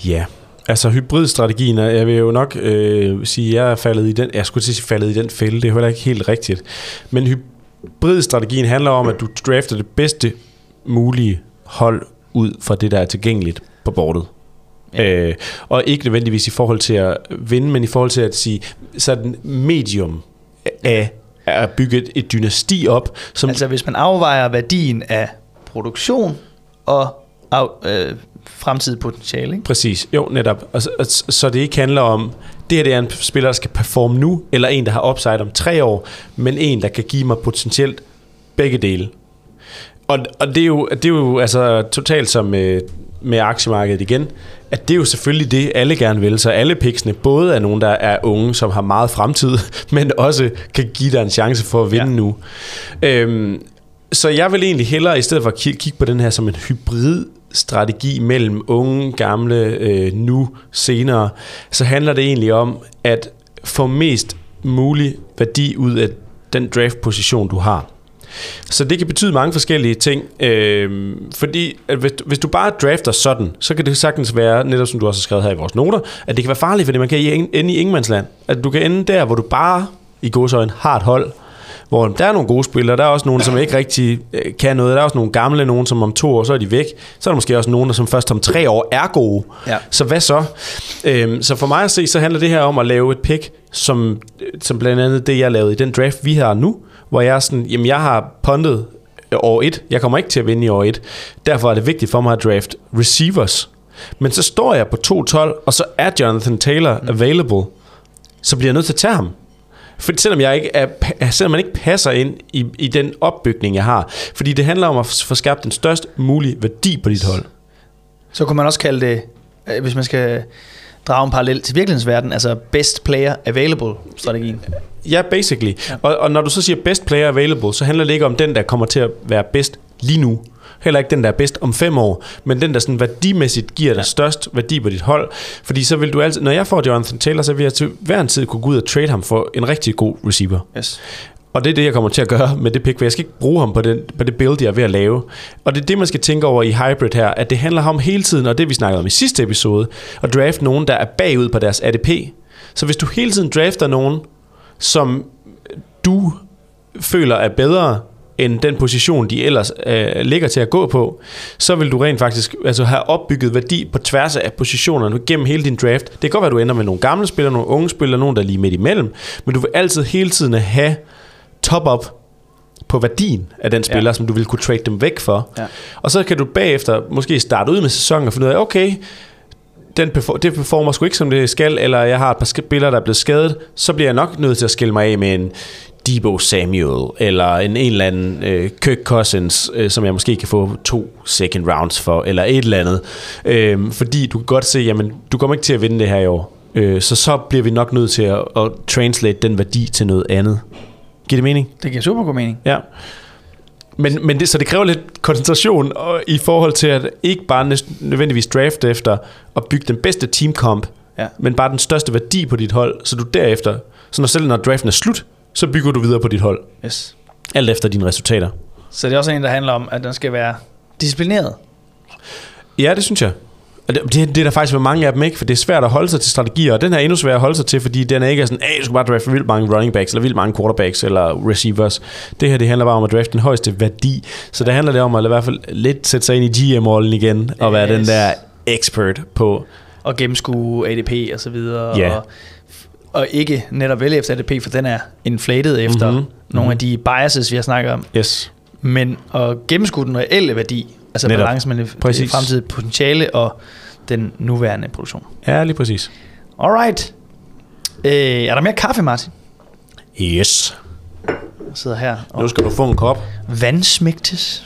Ja, altså hybridstrategien, jeg vil jo nok øh, sige, jeg er faldet i den, jeg skulle sige faldet i den fælde, det er heller ikke helt rigtigt. Men hybridstrategien handler om, at du drafter det bedste mulige hold ud fra det, der er tilgængeligt på bordet. Ja. Ja. Øh, og ikke nødvendigvis i forhold til at vinde, men i forhold til at sige, sådan medium af at bygge et, et dynasti op, som Altså hvis man afvejer værdien af produktion og af, øh, fremtidigt potentiale. Ikke? Præcis, jo netop. Og så, og, så- det ikke handler om, det her det er en spiller, der skal performe nu, eller en, der har upside om tre år, men en, der kan give mig potentielt begge dele. Og, og det, er jo, det er jo altså totalt som med, med aktiemarkedet igen, at det er jo selvfølgelig det, alle gerne vil. Så alle picksene både er nogen, der er unge, som har meget fremtid, (laughs) men også kan give dig en chance for at vinde Ja. nu. Øhm, så jeg vil egentlig hellere, i stedet for at ki- kigge på den her som en hybrid strategi mellem unge, gamle, øh, nu, senere, så handler det egentlig om at få mest mulig værdi ud af den draft-position, du har. Så det kan betyde mange forskellige ting, øh, fordi at hvis, hvis du bare drafter sådan, så kan det sagtens være, netop som du også har skrevet her i vores noter, at det kan være farligt, fordi man kan ende i ingenmandsland. At du kan ende der, hvor du bare i godsøjen har et hold, hvor der er nogle gode spillere, der er også nogle, som ikke rigtig øh, kan noget, der er også nogle gamle, nogen som om to år, så er de væk. Så er der måske også nogen, der som først om tre år er gode. Ja. Så hvad så? Øhm, så for mig at se, så handler det her om at lave et pick, som, som blandt andet det, jeg lavede i den draft, vi har nu, hvor jeg er sådan, jamen jeg har puntet år 1, jeg kommer ikke til at vinde i år 1, derfor er det vigtigt for mig at draft receivers. Men så står jeg på 2-12, og så er Jonathan Taylor available, så bliver jeg nødt til at tage ham. For selvom, jeg ikke er, selvom man ikke passer ind i, i den opbygning, jeg har. Fordi det handler om at få skabt den størst mulige værdi på dit hold. Så kunne man også kalde det, øh, hvis man skal drage en parallel til virkelighedens verden, altså best player available strategien. Ja, basically. Ja. Og, og når du så siger best player available, så handler det ikke om den, der kommer til at være bedst lige nu. Heller ikke den, der er bedst om fem år, men den, der sådan værdimæssigt giver dig størst værdi på dit hold. Fordi så vil du altid, når jeg får Jonathan Taylor, så vil jeg til hver en tid kunne gå ud og trade ham for en rigtig god receiver. Yes. Og det er det, jeg kommer til at gøre med det pick, for jeg skal ikke bruge ham på, den, på det build, jeg er ved at lave. Og det er det, man skal tænke over i hybrid her, at det handler om hele tiden, og det vi snakkede om i sidste episode, at draft nogen, der er bagud på deres ADP. Så hvis du hele tiden drafter nogen, som du føler er bedre end den position, de ellers øh, ligger til at gå på, så vil du rent faktisk altså, have opbygget værdi på tværs af positionerne gennem hele din draft. Det kan godt være, at du ender med nogle gamle spillere, nogle unge spillere, nogle der er lige midt imellem, men du vil altid hele tiden have top-up på værdien af den spiller, ja. som du vil kunne trade dem væk for. Ja. Og så kan du bagefter måske starte ud med sæsonen og finde ud af, okay, den perfor- det performer sgu ikke som det skal, eller jeg har et par spillere, der er blevet skadet, så bliver jeg nok nødt til at skille mig af med en Debo Samuel, eller en, en eller anden øh, Kirk Cousins, øh, som jeg måske kan få to second rounds for, eller et eller andet. Øh, fordi du kan godt se, jamen, du kommer ikke til at vinde det her i år. Øh, så så bliver vi nok nødt til at, at translate den værdi til noget andet. Giver det mening? Det giver super god mening. Ja. Men, men det, så det kræver lidt koncentration og, i forhold til at ikke bare næsten, nødvendigvis draft efter at bygge den bedste teamkomp, Ja. men bare den største værdi på dit hold, så du derefter, så når selv når draften er slut, så bygger du videre på dit hold, Yes. alt efter dine resultater. Så det er også en, der handler om, at den skal være disciplineret. Ja, det synes jeg. Og det, det, det er der faktisk med mange af dem ikke, for det er svært at holde sig til strategier, og den er endnu sværere at holde sig til, fordi den er ikke er sådan, hey, du skal bare drafte vildt mange running backs, eller vildt mange quarterbacks, eller receivers. Det her, det handler bare om at drafte den højeste værdi. Så der handler det om at i hvert fald lidt sætte sig ind i GM-rollen igen, og være den Yes. der expert på, Og gennemskue ADP og så videre. Ja. Og, og ikke netop vælge efter ADP, for den er inflated efter Mhm. mm-hmm. nogle af de biases, vi har snakket om. yes, Men at gennemskue den reelle værdi, altså Netop. balancen mellem det Præcis. fremtidige potentiale og den nuværende produktion. ja, lige præcis. Alright. Øh, er der mere kaffe, Martin? Yes. Jeg sidder her og Nu skal du få en kop. vandsmægtes.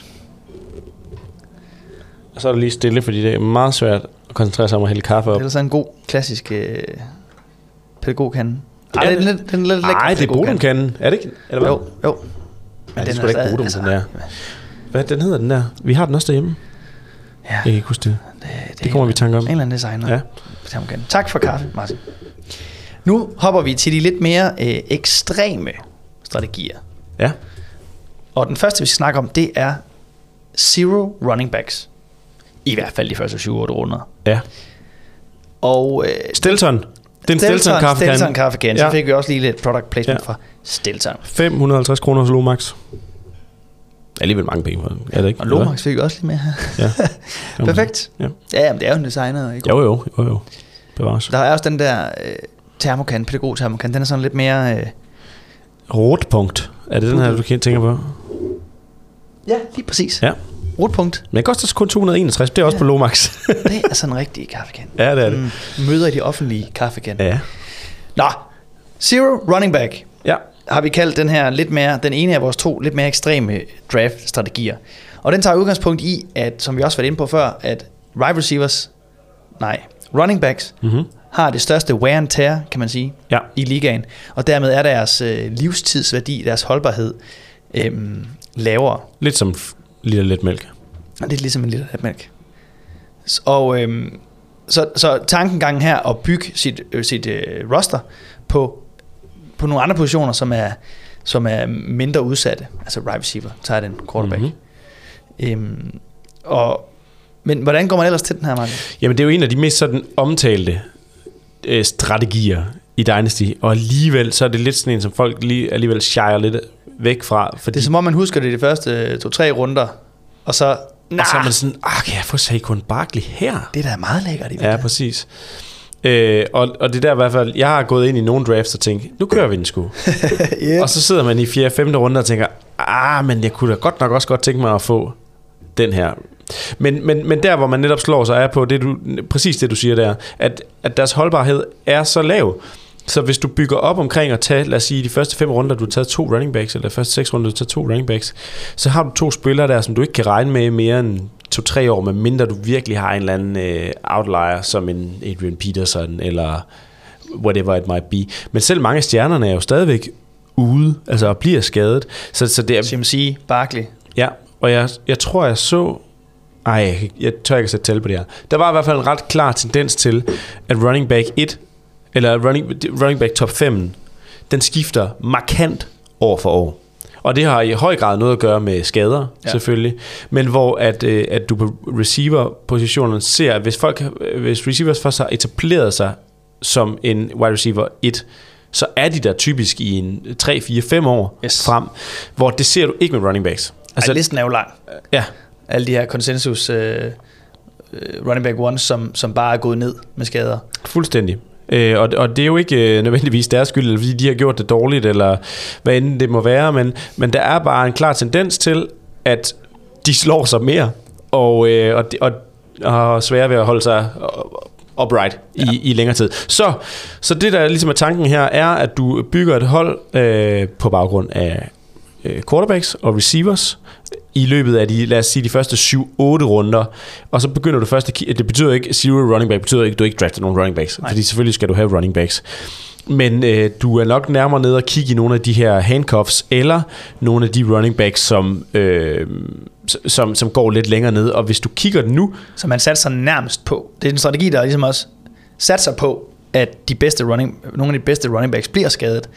Og så er det lige stille, fordi det er meget svært at koncentrere sig om at hælde kaffe Det op. er altså en god, klassisk øh, pædagogkande. Ej, det er lidt, den er lidt lækker Nej, det er. Bodumkanden. Er det ikke? Eller hvad? Jo, jo. Ja, det er sgu da ikke Bodum, den der. Hvad den hedder den der? Vi har den også derhjemme. Ja, Jeg kan ikke huske det. det, Det kommer vi i tanke om. En eller anden designer. Ja. Tak for kaffe, Martin. Nu hopper vi til de lidt mere øh, ekstreme strategier. Ja. Og den første, vi skal snakke om, det er zero running backs. I hvert fald de første 7-8 runder. Ja. Og øh, Stilton. Det er en Stilton kaffe Stilton kaffekan. Så Ja. fik vi også lige lidt product placement Ja. fra Stilton. 550 kroner hos Lomax. Alligevel mange penge for den. Er det ikke? Og Lomax fik vi også lige med her. Ja. (laughs) Perfekt. Ja. Ja, men det er jo en designer. Ikke? Jo, jo, jo, jo. Bevares. Der er også den der øh, termokan, pædagog termokan. Den er sådan lidt mere... Øh, Rotpunkt. Er det den her, du tænker på? ja, lige præcis. Ja. Rotpunkt. Men det koster kun 261. Det er også Ja. på Lomax. (laughs) Det er sådan en rigtig (laughs) kaffekan. ja, det er det. Mm, møder i de offentlige kaffekan. Ja. Nå, zero running back Ja. har vi kaldt den her lidt mere, den ene af vores to lidt mere ekstreme draft-strategier. Og den tager udgangspunkt i, at, som vi også var inde på før, at wide receivers, nej, running backs, Mm-hmm. har det største wear and tear, kan man sige, Ja. i ligaen. Og dermed er deres øh, livstidsværdi, deres holdbarhed, øhm, lavere. Lidt som lille lidt mælk. Lidt ligesom en liter mælk. S- Og øhm, så, så tankengangen her at bygge sit, øh, sit øh, roster på, på nogle andre positioner, som er, som er mindre udsatte. Altså right receiver, tager den quarterback. Mhm. Mm-hmm. Øhm, og, men hvordan går man ellers til den her, Martin? Jamen, det er jo en af de mest sådan omtalte øh, strategier i Dynasty, og alligevel så er det lidt sådan en, som folk lige, alligevel shire lidt væk fra, fordi Det er som om, man husker det i de første øh, to-tre runder, og så, nah, og så er man sådan, ah, kan jeg få Saquon Barkley her? det er da meget lækkert i Ja, præcis. Øh, og, og det er der i hvert fald, jeg har gået ind i nogle drafts og tænkt, nu kører vi den sgu. (laughs) yeah. Og så sidder man i 4. 5. runde og tænker, ah, men jeg kunne da godt nok også godt tænke mig at få den her. Men, men, men der, hvor man netop slår sig er på, det du, præcis det du siger der, at, at deres holdbarhed er så lav, så hvis du bygger op omkring at tage, lad os sige, de første fem runder, du har taget to running backs, eller de første seks runder, du har taget to running backs, så har du to spillere der, som du ikke kan regne med mere end to-tre år, medmindre du virkelig har en eller anden øh, outlier, som en Adrian Peterson, eller whatever it might be. Men selv mange af stjernerne er jo stadigvæk ude, altså og bliver skadet. Så, så det er, CMC, Barkley. ja, og jeg, jeg tror, jeg så... Ej, jeg tør ikke at sætte tal på det her. Der var i hvert fald en ret klar tendens til, at running back 1, eller running, running back top 5, den skifter markant år for år. Og det har i høj grad noget at gøre med skader, Ja. selvfølgelig. Men hvor at, øh, at du på receiver-positionen ser, at hvis, folk, hvis receivers først har etableret sig som en wide receiver 1, så er de der typisk i en 3, 4, 5 år Yes. frem, hvor det ser du ikke med running backs. Altså, Ej, listen er jo lang. ja, Alle de her konsensus øh, øh, running back ones, som, som bare er gået ned med skader. Fuldstændig. Øh, og, og det er jo ikke øh, nødvendigvis deres skyld, eller fordi de har gjort det dårligt, eller hvad end det må være, men, men der er bare en klar tendens til, at de slår sig mere, og, øh, og, og, og har svært ved at holde sig upright i, ja. i længere tid. Så, så det, der ligesom er tanken her, er, at du bygger et hold øh, på baggrund af quarterbacks og receivers i løbet af de, lad os sige, de første 7-8 runder, og så begynder du først at det betyder ikke, zero running back betyder ikke, at du ikke drafter nogle running backs, Nej. fordi selvfølgelig skal du have running backs. Men øh, du er nok nærmere nede og kigge i nogle af de her handcuffs, eller nogle af de running backs, som, øh, som, som går lidt længere ned, og hvis du kigger nu, Så man satser nærmest på. Det er en strategi, der ligesom også satser på, at de bedste running, nogle af de bedste running backs bliver skadet.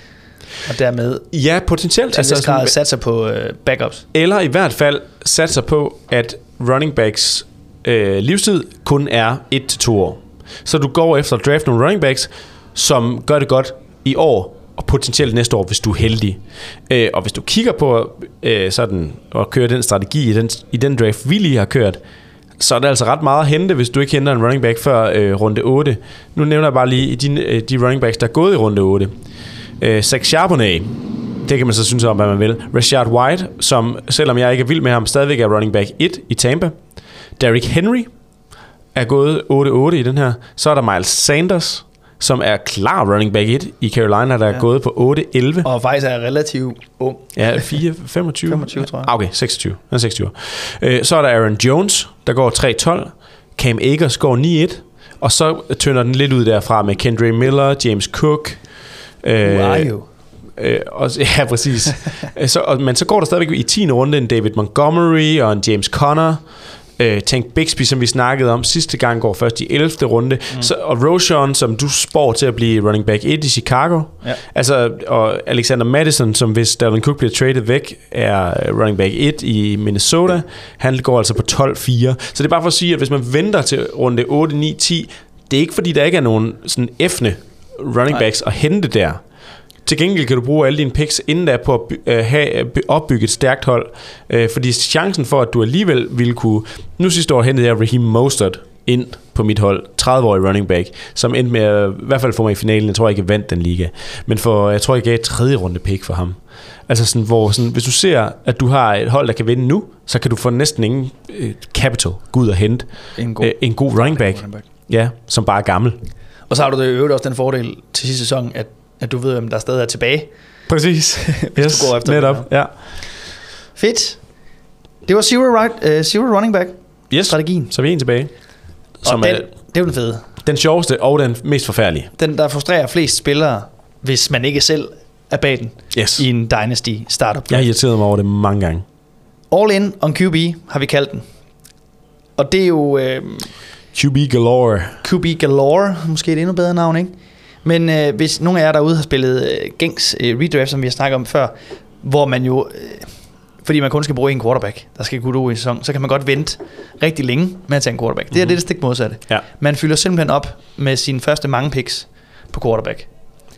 Og dermed ja, potentielt, til altså, altså, grad sådan, satser på øh, backups. eller i hvert fald satser på, at running backs øh, livstid kun er 1-2 år. Så du går efter at draft nogle running backs, som gør det godt i år, og potentielt næste år, hvis du er heldig. Øh, og hvis du kigger på øh, sådan, at køre den strategi i den, i den draft, vi lige har kørt, så er der altså ret meget at hente, hvis du ikke henter en running back før øh, runde 8. Nu nævner jeg bare lige de, øh, de running backs, der er gået i runde 8. Øh, Zach Charbonnet, det kan man så synes om, hvad man vil. Rashard White, som selvom jeg ikke er vild med ham, stadigvæk er running back 1 i Tampa. Derrick Henry er gået 8-8 i den her. Så er der Miles Sanders, som er klar running back 1 i Carolina, der er Ja. gået på 8-11. Og faktisk er relativt ung. Ja, 4, 25. 25, tror jeg. Ah, Okay, 26. Han er 26. Øh, så er der Aaron Jones, der går 3-12. Cam Akers går 9-1. Og så tynder den lidt ud derfra med Kendra Miller, James Cook. Who are you? Øh, og, (laughs) ja, præcis. Øh, så, og, men så går der stadigvæk i 10. runde en David Montgomery og en James Conner. Øh, Tank Bixby, som vi snakkede om sidste gang, går først i 11. runde. Mm. Så, og Roshan, som du spår til at blive running back 1 i Chicago. Ja. Altså, og Alexander Madison, som hvis Dalvin Cook bliver traded væk, er running back 1 i Minnesota. Han går altså på 12-4. Så det er bare for at sige, at hvis man venter til runde 8, 9, 10, det er ikke fordi, der ikke er nogen sådan effne running backs at hente der. Til gengæld kan du bruge alle dine picks inden der på at by- øh, have, by- opbygge et stærkt hold. Øh, fordi chancen for, at du alligevel ville kunne... Nu sidste år hentede jeg Raheem Mostert ind på mit hold, 30-årig running back, som endte med at, i hvert fald få mig i finalen. Jeg tror ikke, jeg vandt den liga. Men for, jeg tror, jeg gav et tredje runde pick for ham. Altså sådan, hvor sådan, hvis du ser, at du har et hold, der kan vinde nu, så kan du få næsten ingen øh, capital gå ud og hente En god, øh, en god running back, running back. ja, som bare er gammel. Og så har du det øvrigt også den fordel til sidste sæson, at, at du ved, hvem der stadig er tilbage. Præcis. (laughs) Hvis du går efter dem, netop. Ja. Fedt. Det var zero, right, uh, zero running back Yes. strategien. Så er vi en tilbage. Som og den, er det er jo den fede. den sjoveste og den mest forfærdelige. Den, der frustrerer flest spillere, hvis man ikke selv er bag den Yes. i en Dynasty startup. Jeg har irriteret mig over det mange gange. All in on QB har vi kaldt den. Og det er jo øh, QB galore. QB Galore, måske et endnu bedre navn, ikke? Men øh, hvis nogle af jer derude har spillet øh, gængs øh, redraft, som vi har snakket om før, hvor man jo, øh, fordi man kun skal bruge en quarterback, der skal gå ud i sæson, så kan man godt vente rigtig længe med at tage en quarterback. Det er Mhm. det, det stik modsatte. Ja. Man fylder simpelthen op med sine første mange picks på quarterback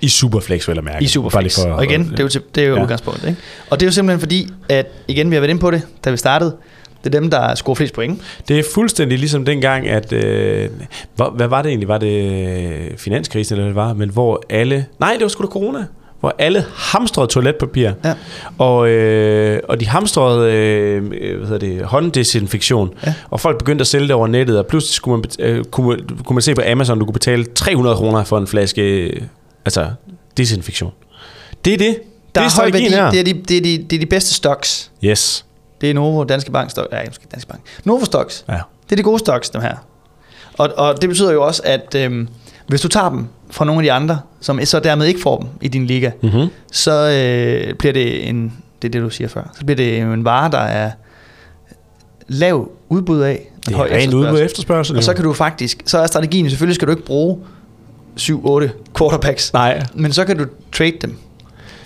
I Superflex, vil jeg mærke. i Superflex. Og igen, det er jo, til, det er jo ja. udgangspunktet. Ikke? Og det er jo simpelthen fordi, at igen, vi har været inde på det, da vi startede, det er dem, der scorer flest point. Det er fuldstændig ligesom dengang, at... Øh, hvor, hvad var det egentlig? Var det øh, finanskrisen, eller hvad det var? Men hvor alle... Nej, det var sgu da corona. Hvor alle hamstrede toiletpapir. Ja. Og, øh, og de hamstrede øh, hvad hedder det, hånddesinfektion. Ja. Og folk begyndte at sælge det over nettet, og pludselig skulle man, øh, kunne, kunne man se på Amazon, du kunne betale 300 kroner for en flaske øh, altså, desinfektion. Det er det. Der det er er, høj værdi, her. det er, de, det, er de, det er de bedste stocks. Yes. Det er Novo, Danske Bank, stok, ja, måske Danske Bank. Novo Stocks. Ja. Det er de gode stocks, dem her. Og, og det betyder jo også, at øhm, hvis du tager dem fra nogle af de andre, som så dermed ikke får dem i din liga, Mm-hmm. så øh, bliver det en, det er det du siger før, så bliver det en vare, der er lav udbud af, Det er rent på efterspørgsel. Og så kan du faktisk, så er strategien, selvfølgelig skal du ikke bruge 7-8 quarterbacks, Nej. men så kan du trade dem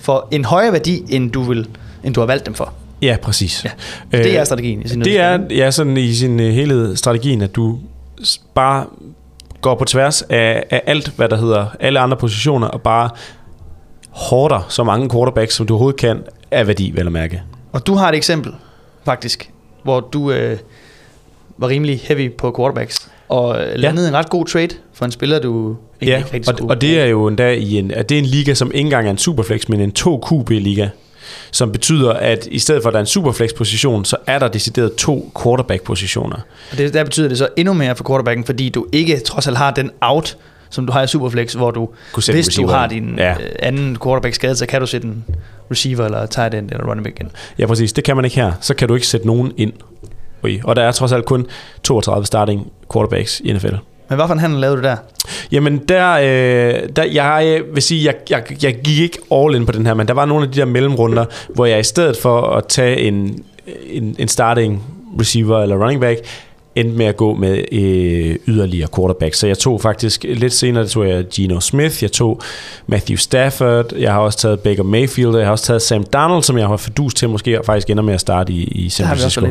for en højere værdi, end du, vil, end du har valgt dem for. Ja, præcis. Ja. Så det er strategien i sin Det er ja, sådan i sin uh, helhed strategien, at du bare går på tværs af, af alt, hvad der hedder alle andre positioner, og bare hårder så mange quarterbacks, som du overhovedet kan, af værdi, vel at mærke. Og du har et eksempel, faktisk, hvor du øh, var rimelig heavy på quarterbacks, og øh, landede ja. en ret god trade for en spiller, du ikke Ja, rigtig og, og det er jo endda i en, det er en liga, som ikke engang er en superflex, men en 2QB-liga, som betyder, at i stedet for at der er en superflex-position, så er der decideret to quarterback-positioner. Og det, der betyder det så endnu mere for quarterbacken, fordi du ikke trods alt har den out, som du har i Superflex, hvor du, hvis du har din Ja. ja. anden quarterback skadet, så kan du sætte en receiver eller tight end eller running back ind. Ja, præcis. Det kan man ikke her. Så kan du ikke sætte nogen ind. Og der er trods alt kun 32 starting quarterbacks i NFL. Men hvad for en handel lavede du der? Jamen, der, øh, der jeg øh, vil sige, jeg, jeg, jeg gik ikke all in på den her, men der var nogle af de der mellemrunder, hvor jeg i stedet for at tage en, en, en starting receiver eller running back, endte med at gå med øh, yderligere quarterback. Så jeg tog faktisk lidt senere, tog jeg Geno Smith, jeg tog Matthew Stafford, jeg har også taget Baker Mayfield, jeg har også taget Sam Darnold, som jeg har fordus til måske faktisk ender med at starte i, i San Francisco.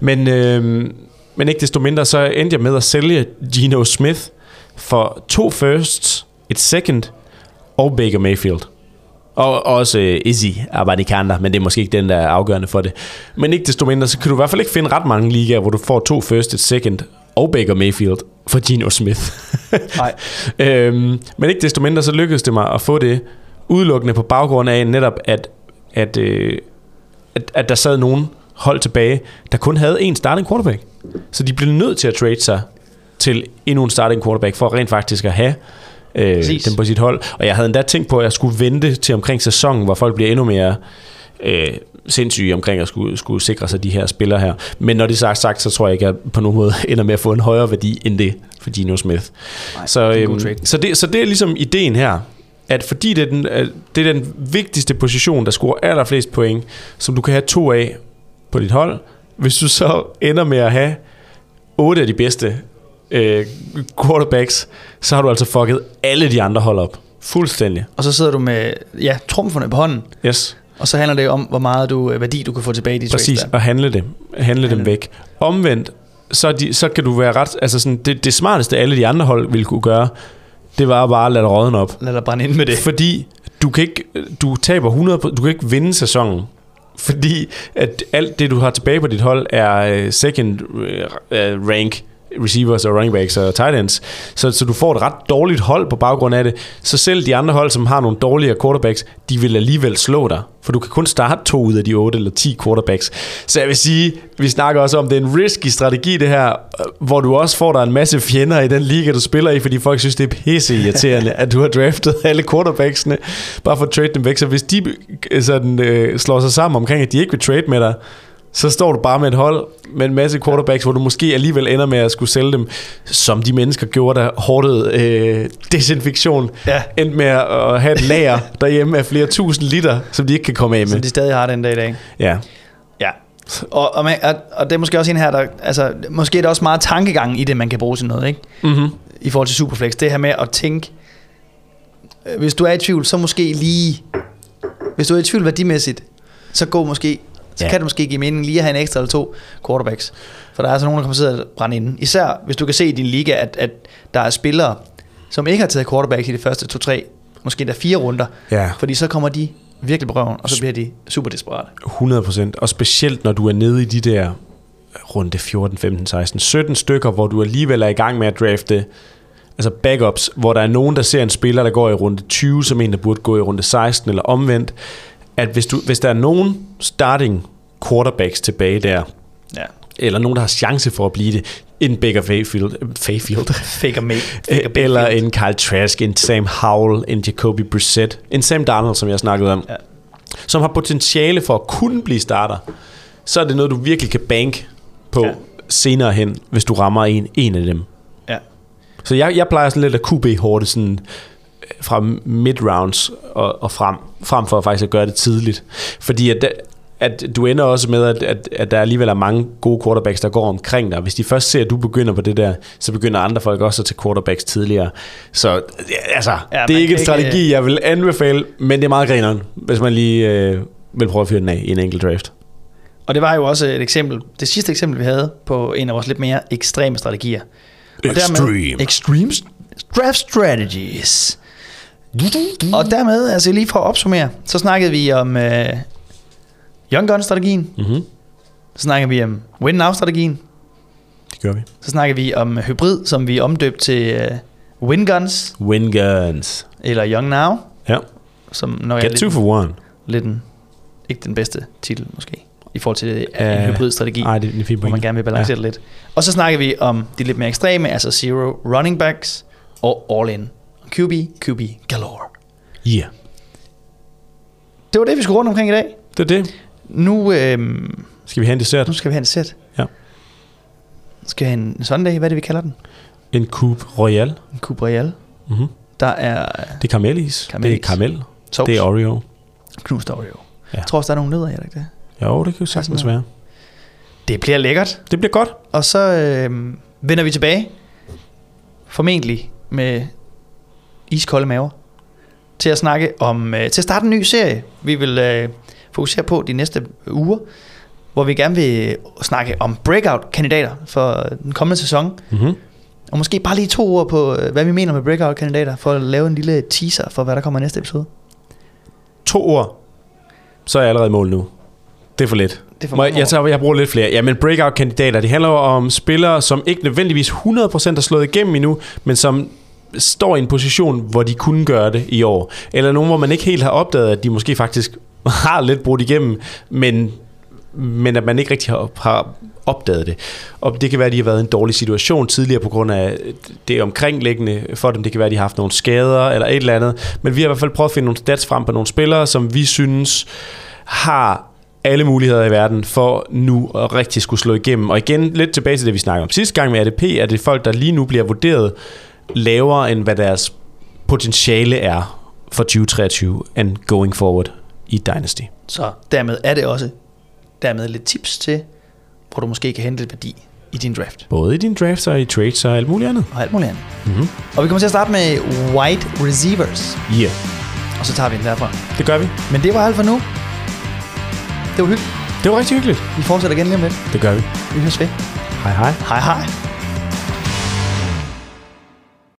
Men, øh, men ikke desto mindre, så endte jeg med at sælge Geno Smith for to firsts, et second og Baker Mayfield. Og også øh, Izzy Abadikanda, men det er måske ikke den, der er afgørende for det. Men ikke desto mindre, så kan du i hvert fald ikke finde ret mange ligaer, hvor du får to first, et second og Baker Mayfield for Geno Smith. (laughs) Nej. (laughs) øhm, men ikke desto mindre, så lykkedes det mig at få det udelukkende på baggrund af netop, at, at, øh, at, at der sad nogen hold tilbage, der kun havde en starting quarterback. Så de blev nødt til at trade sig til endnu en starting quarterback, for rent faktisk at have øh, Præcis. dem på sit hold. Og jeg havde endda tænkt på, at jeg skulle vente til omkring sæsonen, hvor folk bliver endnu mere øh, sindssyge omkring at skulle, skulle sikre sig de her spillere her. Men når det er sagt, sagt, så tror jeg ikke, at jeg på nogen måde (laughs) ender med at få en højere værdi end det for Gino Smith. Nej, Så, det en god øhm, så, det, så det er ligesom ideen her, at fordi det er, den, det er den vigtigste position, der scorer allerflest point, som du kan have to af på dit hold, hvis du så ender med at have otte af de bedste øh, quarterbacks, så har du altså fucket alle de andre hold op. Fuldstændig. Og så sidder du med ja, trumferne på hånden, Yes. og så handler det om, hvor meget du, øh, værdi du kan få tilbage i de Præcis, trades der. og handle dem, handle Handle dem væk. Omvendt, så, de, så kan du være ret, altså sådan, det, det smarteste alle de andre hold ville kunne gøre, det var bare at lade rådne op. Lad dig brænde ind med det. Fordi du kan ikke, du taber 100, du kan ikke vinde sæsonen. Fordi at alt det, du har tilbage på dit hold, er øh, second øh, øh, rank receivers og running backs og tight ends. Så, så du får et ret dårligt hold på baggrund af det. Så selv de andre hold, som har nogle dårligere quarterbacks, de vil alligevel slå dig. For du kan kun starte to ud af de otte eller 10 quarterbacks. Så jeg vil sige, vi snakker også om, det er en risky strategi det her, øh, hvor du også får dig en masse fjender i den liga, du spiller i, fordi folk synes, det er pisse irriterende, at du har draftet alle quarterbacksene, bare for at trade dem væk. Så hvis de øh, sådan, øh, slår sig sammen omkring, at de ikke vil trade med dig, så står du bare med et hold med en masse quarterbacks, hvor du måske alligevel ender med at skulle sælge dem, som de mennesker gjorde, der hårdede øh, desinfektion, Ja. endte med at have et lager (laughs) derhjemme af flere tusind liter, som de ikke kan komme af Som med. de stadig har den dag i dag. Ja. Ja. Og, og, man, og, og det er måske også en her, der, altså, måske er der også meget tankegang i det, man kan bruge til noget, ikke? Mm-hmm. I forhold til Superflex. Det her med at tænke, øh, hvis du er i tvivl, så måske lige, hvis du er i tvivl værdimæssigt, så gå måske, så Ja. kan det måske give mening lige at have en ekstra eller to quarterbacks. For der er altså nogen, der kommer til at brænde inden. Især hvis du kan se i din liga, at, at der er spillere, som ikke har taget quarterbacks i de første to-tre, måske der fire runder. Ja. Fordi så kommer de virkelig på røven, og så bliver de super desperate. 100%. Og specielt når du er nede i de der runde 14, 15, 16, 17 stykker, hvor du alligevel er i gang med at drafte altså backups, hvor der er nogen, der ser en spiller, der går i runde 20, som en, der burde gå i runde 16, eller omvendt, at hvis, du, hvis der er nogen starting quarterbacks tilbage der, Ja. eller nogen, der har chance for at blive det, en Baker Mayfield, Fayfield, Faker (laughs) make. Faker (laughs) eller en Kyle Trask, en Sam Howell, en Jacoby Brissett, en Sam Darnold, som jeg snakkede om, Ja. som har potentiale for at kunne blive starter, så er det noget, du virkelig kan bank på ja. Ja. senere hen, hvis du rammer en, en af dem. Ja. Så jeg, jeg plejer sådan lidt at QB-hårde sådan øh, fra mid-rounds og, og frem, frem for faktisk at gøre det tidligt. Fordi at, at du ender også med, at, at, at der alligevel er mange gode quarterbacks, der går omkring dig. Hvis de først ser, at du begynder på det der, så begynder andre folk også at tage quarterbacks tidligere. Så ja, altså, ja, det er ikke en strategi, ikke- jeg vil anbefale, men det er meget grineren, hvis man lige øh, vil prøve at fyre den af i en enkelt draft. Og det var jo også et eksempel, det sidste eksempel, vi havde på en af vores lidt mere ekstreme strategier. Og Extreme. Dermed, extreme draft strategies. Og dermed, altså lige for at opsummere, så snakkede vi om øh, Young Gun-strategien, Mm-hmm. så snakkede vi om Win Now-strategien, Det gør vi. så snakkede vi om hybrid, som vi omdøbte til øh, Win Guns, Win guns. eller Young Now, Ja. som når jeg Get er two lidt, for one. lidt en, ikke den bedste titel måske, i forhold til det, Øh, en hybrid-strategi, Nej, det fin hvor man gerne vil balancere ja. det lidt. Og så snakker vi om de lidt mere ekstreme, altså Zero Running Backs og All In. QB, QB galore. Ja. Yeah. Det var det, vi skulle rundt omkring i dag. Det er det. Nu, øhm, Skal vi have en dessert? nu skal vi have en sæt. Ja. Skal vi have en Sunday, hvad er det, vi kalder den? En Coupe Royal. En Coupe Royale. Mm-hmm. Der er Det er karamellis. Karamellis. Det er karamel. sovs, Det er Oreo. knust Oreo. Ja. Jeg tror også, der er nogle nødder er der ikke det? Jo, det kan jo sagtens være. Det bliver lækkert. Det bliver godt. Og så øhm, vender vi tilbage, formentlig med iskolde maver, til at snakke om, øh, til at starte en ny serie. Vi vil øh, fokusere på de næste uger, hvor vi gerne vil snakke om breakout-kandidater for den kommende sæson. Mm-hmm. Og måske bare lige to ord på, øh, hvad vi mener med breakout-kandidater, for at lave en lille teaser for, hvad der kommer i næste episode. To ord. Så er jeg allerede mål nu. Det er for lidt. Det er for Må jeg, jeg, tager, jeg bruger lidt flere. Jamen, breakout-kandidater, det handler jo om spillere, som ikke nødvendigvis 100% har slået igennem endnu, men som står i en position, hvor de kunne gøre det i år. Eller nogen, hvor man ikke helt har opdaget, at de måske faktisk (laughs) har lidt brudt igennem, men, men at man ikke rigtig har, har opdaget det. Og det kan være, at de har været i en dårlig situation tidligere på grund af det omkringliggende for dem. Det kan være, at de har haft nogle skader eller et eller andet. Men vi har i hvert fald prøvet at finde nogle stats frem på nogle spillere, som vi synes har alle muligheder i verden for nu at rigtig skulle slå igennem. Og igen, lidt tilbage til det, vi snakkede om sidste gang med ADP, er det folk, der lige nu bliver vurderet lavere, end hvad deres potentiale er for 2023 and going forward i Dynasty. Så dermed er det også dermed lidt tips til, hvor du måske kan hente lidt værdi i din draft. Både i din drafts og i trades og alt muligt andet. Og alt muligt andet. Mm-hmm. Og vi kommer til at starte med wide receivers. Yeah, Og så tager vi den derfra. det gør vi. Men det var alt for nu. Det var hyggeligt. Det var rigtig hyggeligt. Vi fortsætter igen lige om lidt. Det gør vi. Vi høres ved. Hej hej. Hej hej.